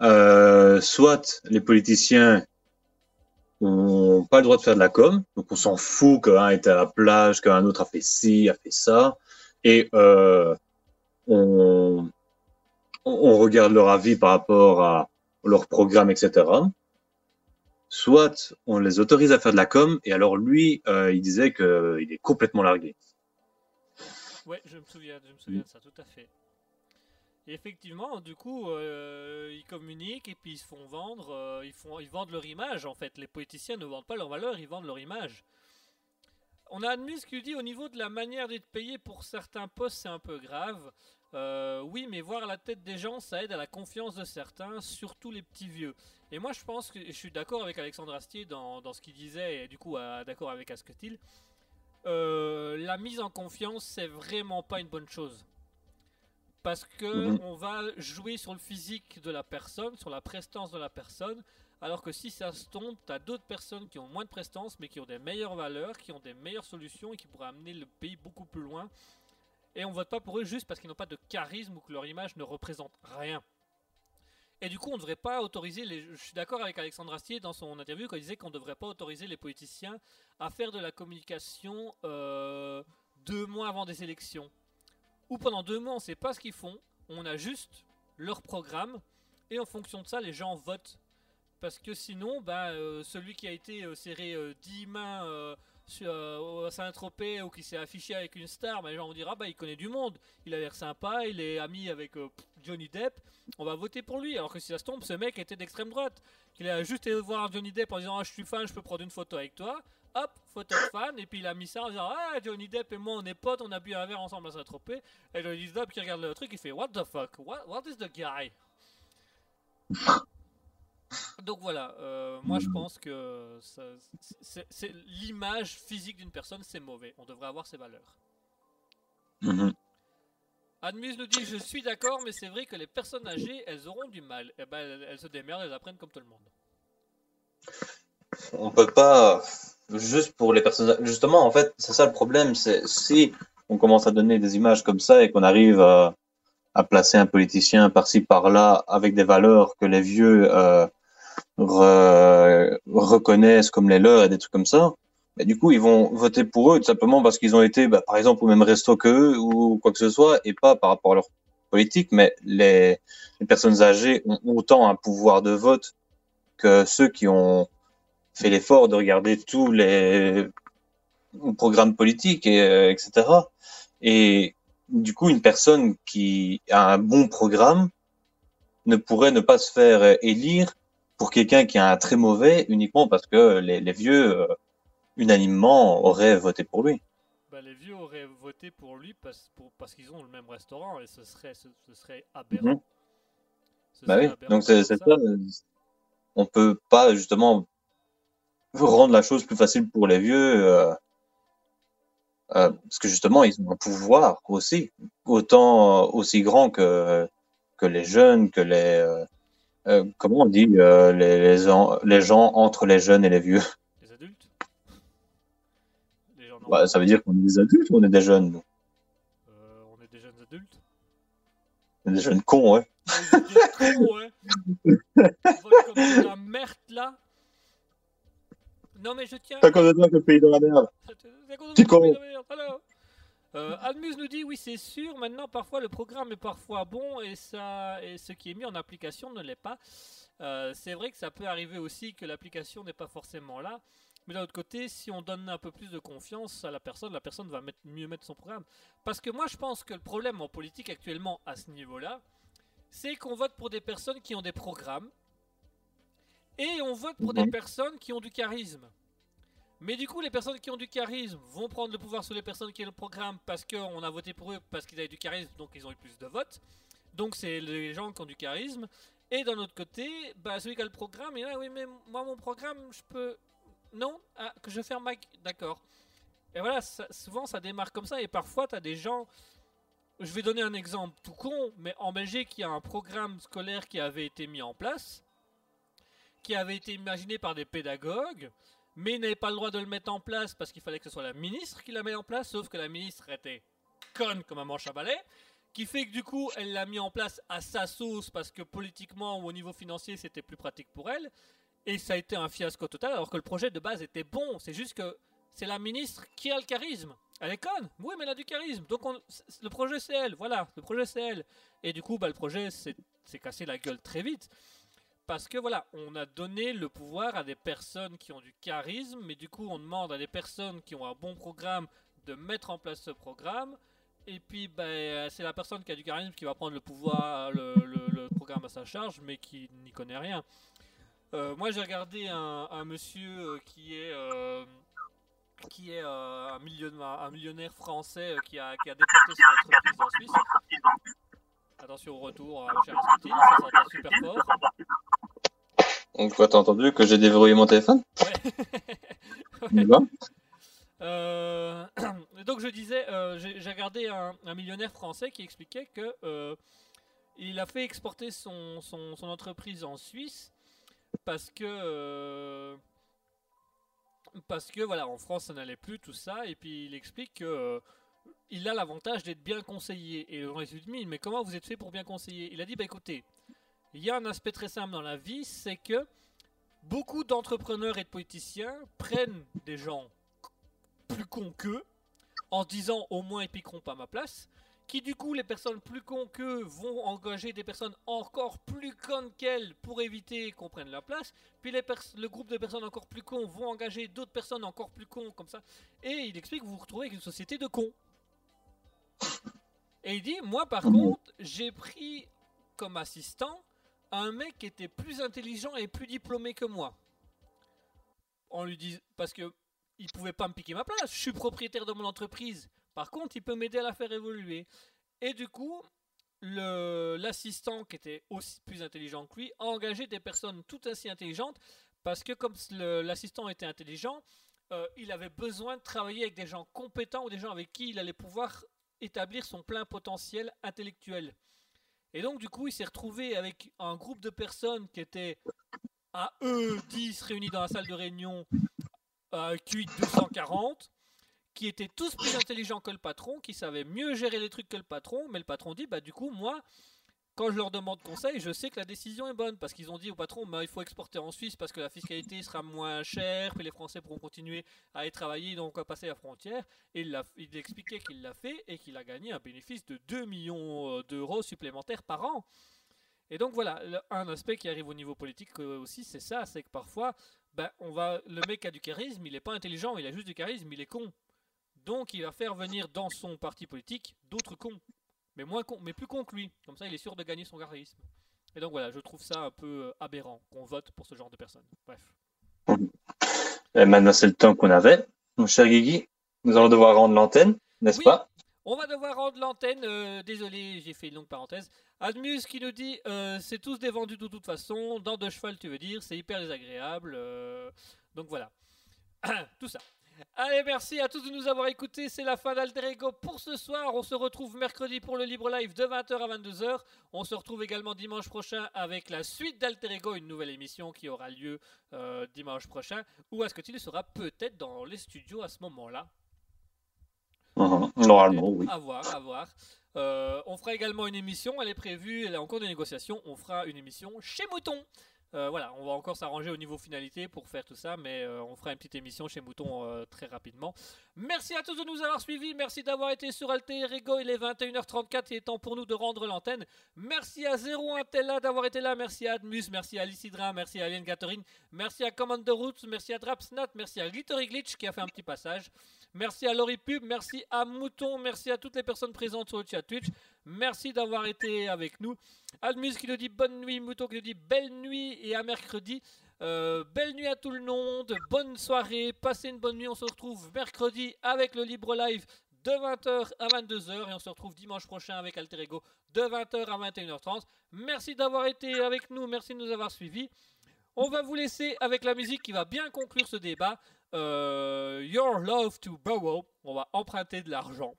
Euh, soit les politiciens n'ont pas le droit de faire de la com, donc on s'en fout qu'un est à la plage, qu'un autre a fait ci, a fait ça, et euh, on, on regarde leur avis par rapport à leur programme, etc. Soit on les autorise à faire de la com, et alors lui, euh, il disait qu'il est complètement largué. Ouais, je me souviens, je me souviens de ça, tout à fait effectivement, du coup, euh, ils communiquent et puis ils se font vendre. Euh, ils, font, ils vendent leur image en fait. Les politiciens ne vendent pas leur valeur, ils vendent leur image. On a admis ce qu'il dit au niveau de la manière d'être payé pour certains postes, c'est un peu grave. Euh, oui, mais voir la tête des gens, ça aide à la confiance de certains, surtout les petits vieux. Et moi, je pense que je suis d'accord avec Alexandre Astier dans, dans ce qu'il disait, et du coup, d'accord avec Asketil. la mise en confiance, c'est vraiment pas une bonne chose parce que mhm. on va jouer sur le physique de la personne, sur la prestance de la personne, alors que si ça se tombe, tu as d'autres personnes qui ont moins de prestance, mais qui ont des meilleures valeurs, qui ont des meilleures solutions et qui pourraient amener le pays beaucoup plus loin. Et on vote pas pour eux juste parce qu'ils n'ont pas de charisme ou que leur image ne représente rien. Et du coup, on ne devrait pas autoriser. Je suis d'accord avec Alexandre Astier dans son interview quand il disait qu'on ne devrait pas autoriser les politiciens à faire de la communication euh, deux mois avant des élections ou pendant deux mois on ne sait pas ce qu'ils font, on a juste leur programme et en fonction de ça les gens votent. Parce que sinon, bah, euh, celui qui a été euh, serré 10 euh, Saint-Tropez ou qui s'est affiché avec une star, bah, les gens vont dire ah bah il connaît du monde, il a l'air sympa, il est ami avec Johnny Depp, on va voter pour lui. Alors que si ça se tombe, ce mec était d'extrême droite, qu'il a juste été voir Johnny Depp en disant ah je suis fan, je peux prendre une photo avec toi. Hop, photo fan, et puis il a mis ça en disant Ah, Johnny Depp et moi on est potes, on a bu un verre ensemble à Saint-Tropez. Et Johnny Depp qui regarde le truc, il fait What the fuck? What is the guy? Donc voilà, euh, moi je pense que c'est l'image physique d'une personne, c'est mauvais. On devrait avoir ses valeurs. Mm Admise nous dit Je suis d'accord, mais c'est vrai que les personnes âgées, elles auront du mal. Eh ben, elles, elles se démerdent, elles apprennent comme tout le monde. On peut pas juste pour les personnes. Justement, en fait, c'est ça le problème. C'est si on commence à donner des images comme ça et qu'on arrive à, à, placer un politicien par-ci par-là avec des valeurs que les vieux euh, reconnaissent comme les leurs et des trucs comme ça. Mais du coup, ils vont voter pour eux tout simplement parce qu'ils ont été, bah, par exemple, au même resto qu'eux ou quoi que ce soit, et pas par rapport à leur politique. Mais les, les personnes âgées ont autant un pouvoir de vote que ceux qui ont fait l'effort de regarder tous les programmes politiques, et, euh, etc. Et du coup, une personne qui a un bon programme ne pourrait ne pas se faire euh, élire pour quelqu'un qui a un très mauvais uniquement parce que les, les vieux, euh, unanimement, auraient voté pour lui. Bah, les vieux auraient voté pour lui parce, pour- parce qu'ils ont le même restaurant et ce serait, ce, ce serait aberrant. Mhm. Ce Bah serait oui, aberrant donc c'est ça. ça. euh, On peut pas justement rendre la chose plus facile pour les vieux, euh, euh, parce que justement ils ont un pouvoir aussi, autant aussi grand que que les jeunes, que les euh, comment on dit euh, les les, en- les gens entre les jeunes et les vieux? Les adultes? Les gens Bah, ça veut dire qu'on est des adultes ou on est des jeunes, nous? Euh, On est des jeunes adultes On est des jeunes cons, ouais. Vous êtes des cons, ouais. On vote comme de la merde là. Non mais je tiens. Pas comme toi que le pays dans la merde. Qu'on con. qu'on est alors. Euh, Admuse nous dit oui c'est sûr maintenant parfois le programme est parfois bon et ça et ce qui est mis en application ne l'est pas. Euh, c'est vrai que ça peut arriver aussi que l'application n'est pas forcément là. Mais d'un autre côté si on donne un peu plus de confiance à la personne la personne va mettre- mieux mettre son programme. Parce que moi je pense que le problème en politique actuellement à ce niveau là c'est qu'on vote pour des personnes qui ont des programmes et on vote pour des personnes qui ont du charisme mais du coup, les personnes qui ont du charisme vont prendre le pouvoir sur les personnes qui ont le programme parce qu'on a voté pour eux parce qu'ils avaient du charisme, donc ils ont eu plus de votes. Donc c'est les gens qui ont du charisme. Et d'un autre côté, bah, celui qui a le programme, il est là, oui, mais moi, mon programme, je peux. Non? Ah, que je ferme ma. D'accord. Et voilà, souvent ça démarre comme ça. Et parfois, tu as des gens. Je vais donner un exemple tout con, mais en Belgique, il y a un programme scolaire qui avait été mis en place, qui avait été imaginé par des pédagogues, mais ils n'avaient pas le droit de le mettre en place parce qu'il fallait que ce soit la ministre qui la mette en place, sauf que la ministre était conne comme un manche à balai, qui fait que du coup, elle l'a mis en place à sa sauce parce que politiquement ou au niveau financier, c'était plus pratique pour elle. Et ça a été un fiasco total, alors que le projet de base était bon. C'est juste que c'est la ministre qui a le charisme. Elle est conne, oui, mais elle a du charisme. Donc le projet c'est elle, voilà, le projet c'est elle. Et du coup, bah, le projet s'est cassé la gueule très vite. Parce que voilà, on a donné le pouvoir à des personnes qui ont du charisme, mais du coup, on demande à des personnes qui ont un bon programme de mettre en place ce programme. Et puis, ben, c'est la personne qui a du charisme qui va prendre le pouvoir, le, programme à sa charge, mais qui n'y connaît rien. Euh, moi, j'ai regardé un, monsieur euh, qui est, euh, qui est euh, un, million- un millionnaire français euh, qui, a, qui a déporté son entreprise en Suisse. Attention au retour, cher Ascutil, ça s'entend super fort. Donc, toi, t'as entendu que j'ai déverrouillé mon téléphone Ouais. Euh, donc je disais, euh, j'ai regardé un, un millionnaire français qui expliquait que euh, il a fait exporter son, son, son entreprise en Suisse parce que parce que voilà en France ça n'allait plus tout ça et puis il explique que il a l'avantage d'être bien conseillé. Et on lui dit mais comment vous êtes fait pour bien conseiller? Il a dit bah écoutez il y a un aspect très simple dans la vie c'est que beaucoup d'entrepreneurs et de politiciens prennent des gens plus cons qu'eux en se disant au moins ils piqueront pas ma place qui du coup les personnes plus cons qu'eux vont engager des personnes encore plus connes qu'elles pour éviter qu'on prenne leur place puis le groupe de personnes encore plus cons vont engager d'autres personnes encore plus cons comme ça. Et il explique que vous vous retrouvez avec une société de cons et il dit moi par Mhm. contre j'ai pris comme assistant un mec qui était plus intelligent et plus diplômé que moi. On lui dit parce que il pouvait pas me piquer ma place. Je suis propriétaire de mon entreprise. Par contre, il peut m'aider à la faire évoluer. Et du coup, l'assistant qui était aussi plus intelligent que lui a engagé des personnes tout ainsi intelligentes parce que comme l'assistant était intelligent, euh, il avait besoin de travailler avec des gens compétents ou des gens avec qui il allait pouvoir établir son plein potentiel intellectuel. Et donc, du coup, il s'est retrouvé avec un groupe de personnes qui étaient à eux 10 réunis dans la salle de réunion, euh, QI 240, qui étaient tous plus intelligents que le patron, qui savaient mieux gérer les trucs que le patron. Mais le patron dit, bah, du coup, moi, quand je leur demande conseil, je sais que la décision est bonne parce qu'ils ont dit au patron, bah, il faut exporter en Suisse parce que la fiscalité sera moins chère, puis les Français pourront continuer à y travailler, donc on va passer la frontière. Et il, il expliquait qu'il l'a fait et qu'il a gagné un bénéfice de 2 millions euh, d'euros supplémentaires par an. Et donc voilà, un aspect qui arrive au niveau politique euh, aussi, c'est ça, c'est que parfois, ben, on va, le mec a du charisme, il n'est pas intelligent, il a juste du charisme, il est con. Donc il va faire venir dans son parti politique d'autres cons, mais moins cons, mais plus que lui. Comme ça, il est sûr de gagner son charisme. Et donc voilà, je trouve ça un peu euh, aberrant qu'on vote pour ce genre de personnes. Bref. Et maintenant, c'est le temps qu'on avait. Mon cher Guigui, nous allons devoir rendre l'antenne, n'est-ce Oui. pas? On va devoir rendre l'antenne. euh, désolé, j'ai fait une longue parenthèse. Admus qui nous dit euh, c'est tous des vendus de toute façon. Dans de cheval, tu veux dire. C'est hyper désagréable. euh, donc voilà. Tout ça. Allez, merci à tous de nous avoir écoutés. C'est la fin d'Alter Ego pour ce soir. On se retrouve mercredi pour le libre live de 20h à 22h. On se retrouve également dimanche prochain avec la suite d'Alter Ego, une nouvelle émission qui aura lieu euh, dimanche prochain. Ou est-ce que tu sera peut-être dans les studios à ce moment-là. Normalement, oui. À voir, à voir. Euh, on fera également une émission, elle est prévue, elle est en cours de négociation. On fera une émission chez Mouton. Euh, voilà, on va encore s'arranger au niveau finalité pour faire tout ça, mais euh, on fera une petite émission chez Mouton euh, très rapidement. Merci à tous de nous avoir suivis, merci d'avoir été sur Alter Ego, il est 21h34, il est temps pour nous de rendre l'antenne. Merci à Zero Intella d'avoir été là, merci à Admus, merci à Lycidra, merci à Alien Gathering, merci à Commander Roots, merci à Drapsnat, merci à Glittery Glitch qui a fait un petit passage. Merci à Laurie Pub, merci à Mouton, merci à toutes les personnes présentes sur le chat Twitch. Merci d'avoir été avec nous. Admus qui nous dit bonne nuit, Mouton qui nous dit belle nuit et à mercredi. Euh, belle nuit à tout le monde, bonne soirée, passez une bonne nuit. On se retrouve mercredi avec le Libre Live de 20h à 22h et on se retrouve dimanche prochain avec Alter Ego de 20h à 21h30. Merci d'avoir été avec nous, merci de nous avoir suivis. On va vous laisser avec la musique qui va bien conclure ce débat. Euh, Your Love to Borrow. On va emprunter de l'argent.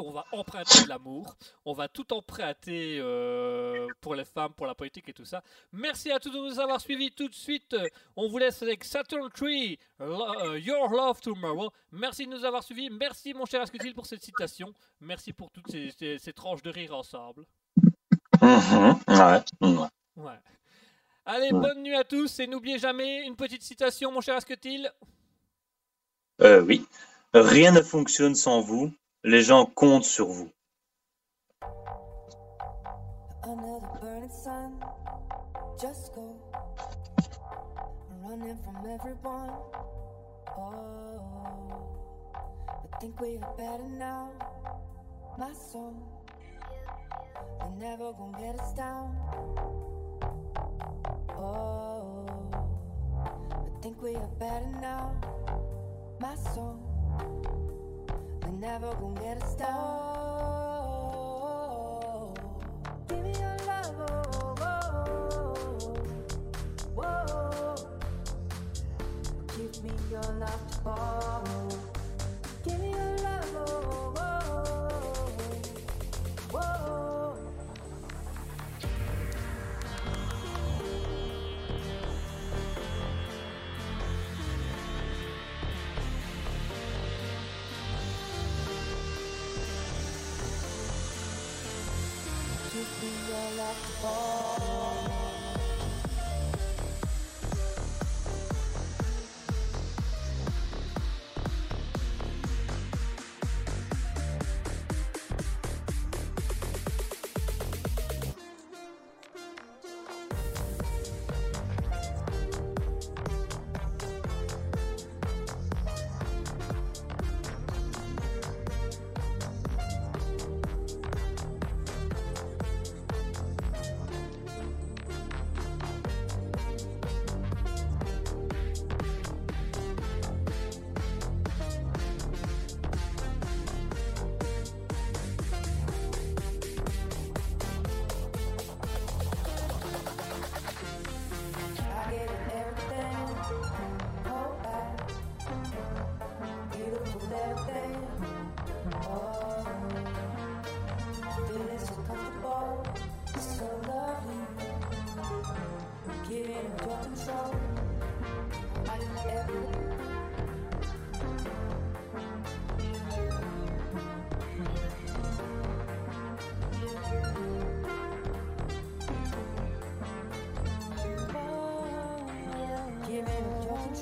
On va emprunter de l'amour. On va tout emprunter euh, pour les femmes, pour la politique et tout ça. Merci à tous de nous avoir suivis. Tout de suite, euh, on vous laisse avec Saturn Tree, Your Love Tomorrow. Merci de nous avoir suivis. Merci, mon cher Ascutil, pour cette citation. Merci pour toutes ces, ces- ces tranches de rire ensemble. Mhm. Ouais. ouais. Ouais. Allez, Ouais. bonne nuit à tous et n'oubliez jamais une petite citation, mon cher Ascutil. Euh, oui. Rien ne fonctionne sans vous. Les gens comptent sur vous. Oh, think we are better now. My soul, they're never gonna get down. Oh, give me your love. Oh, oh, oh. Give me your love to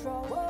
control.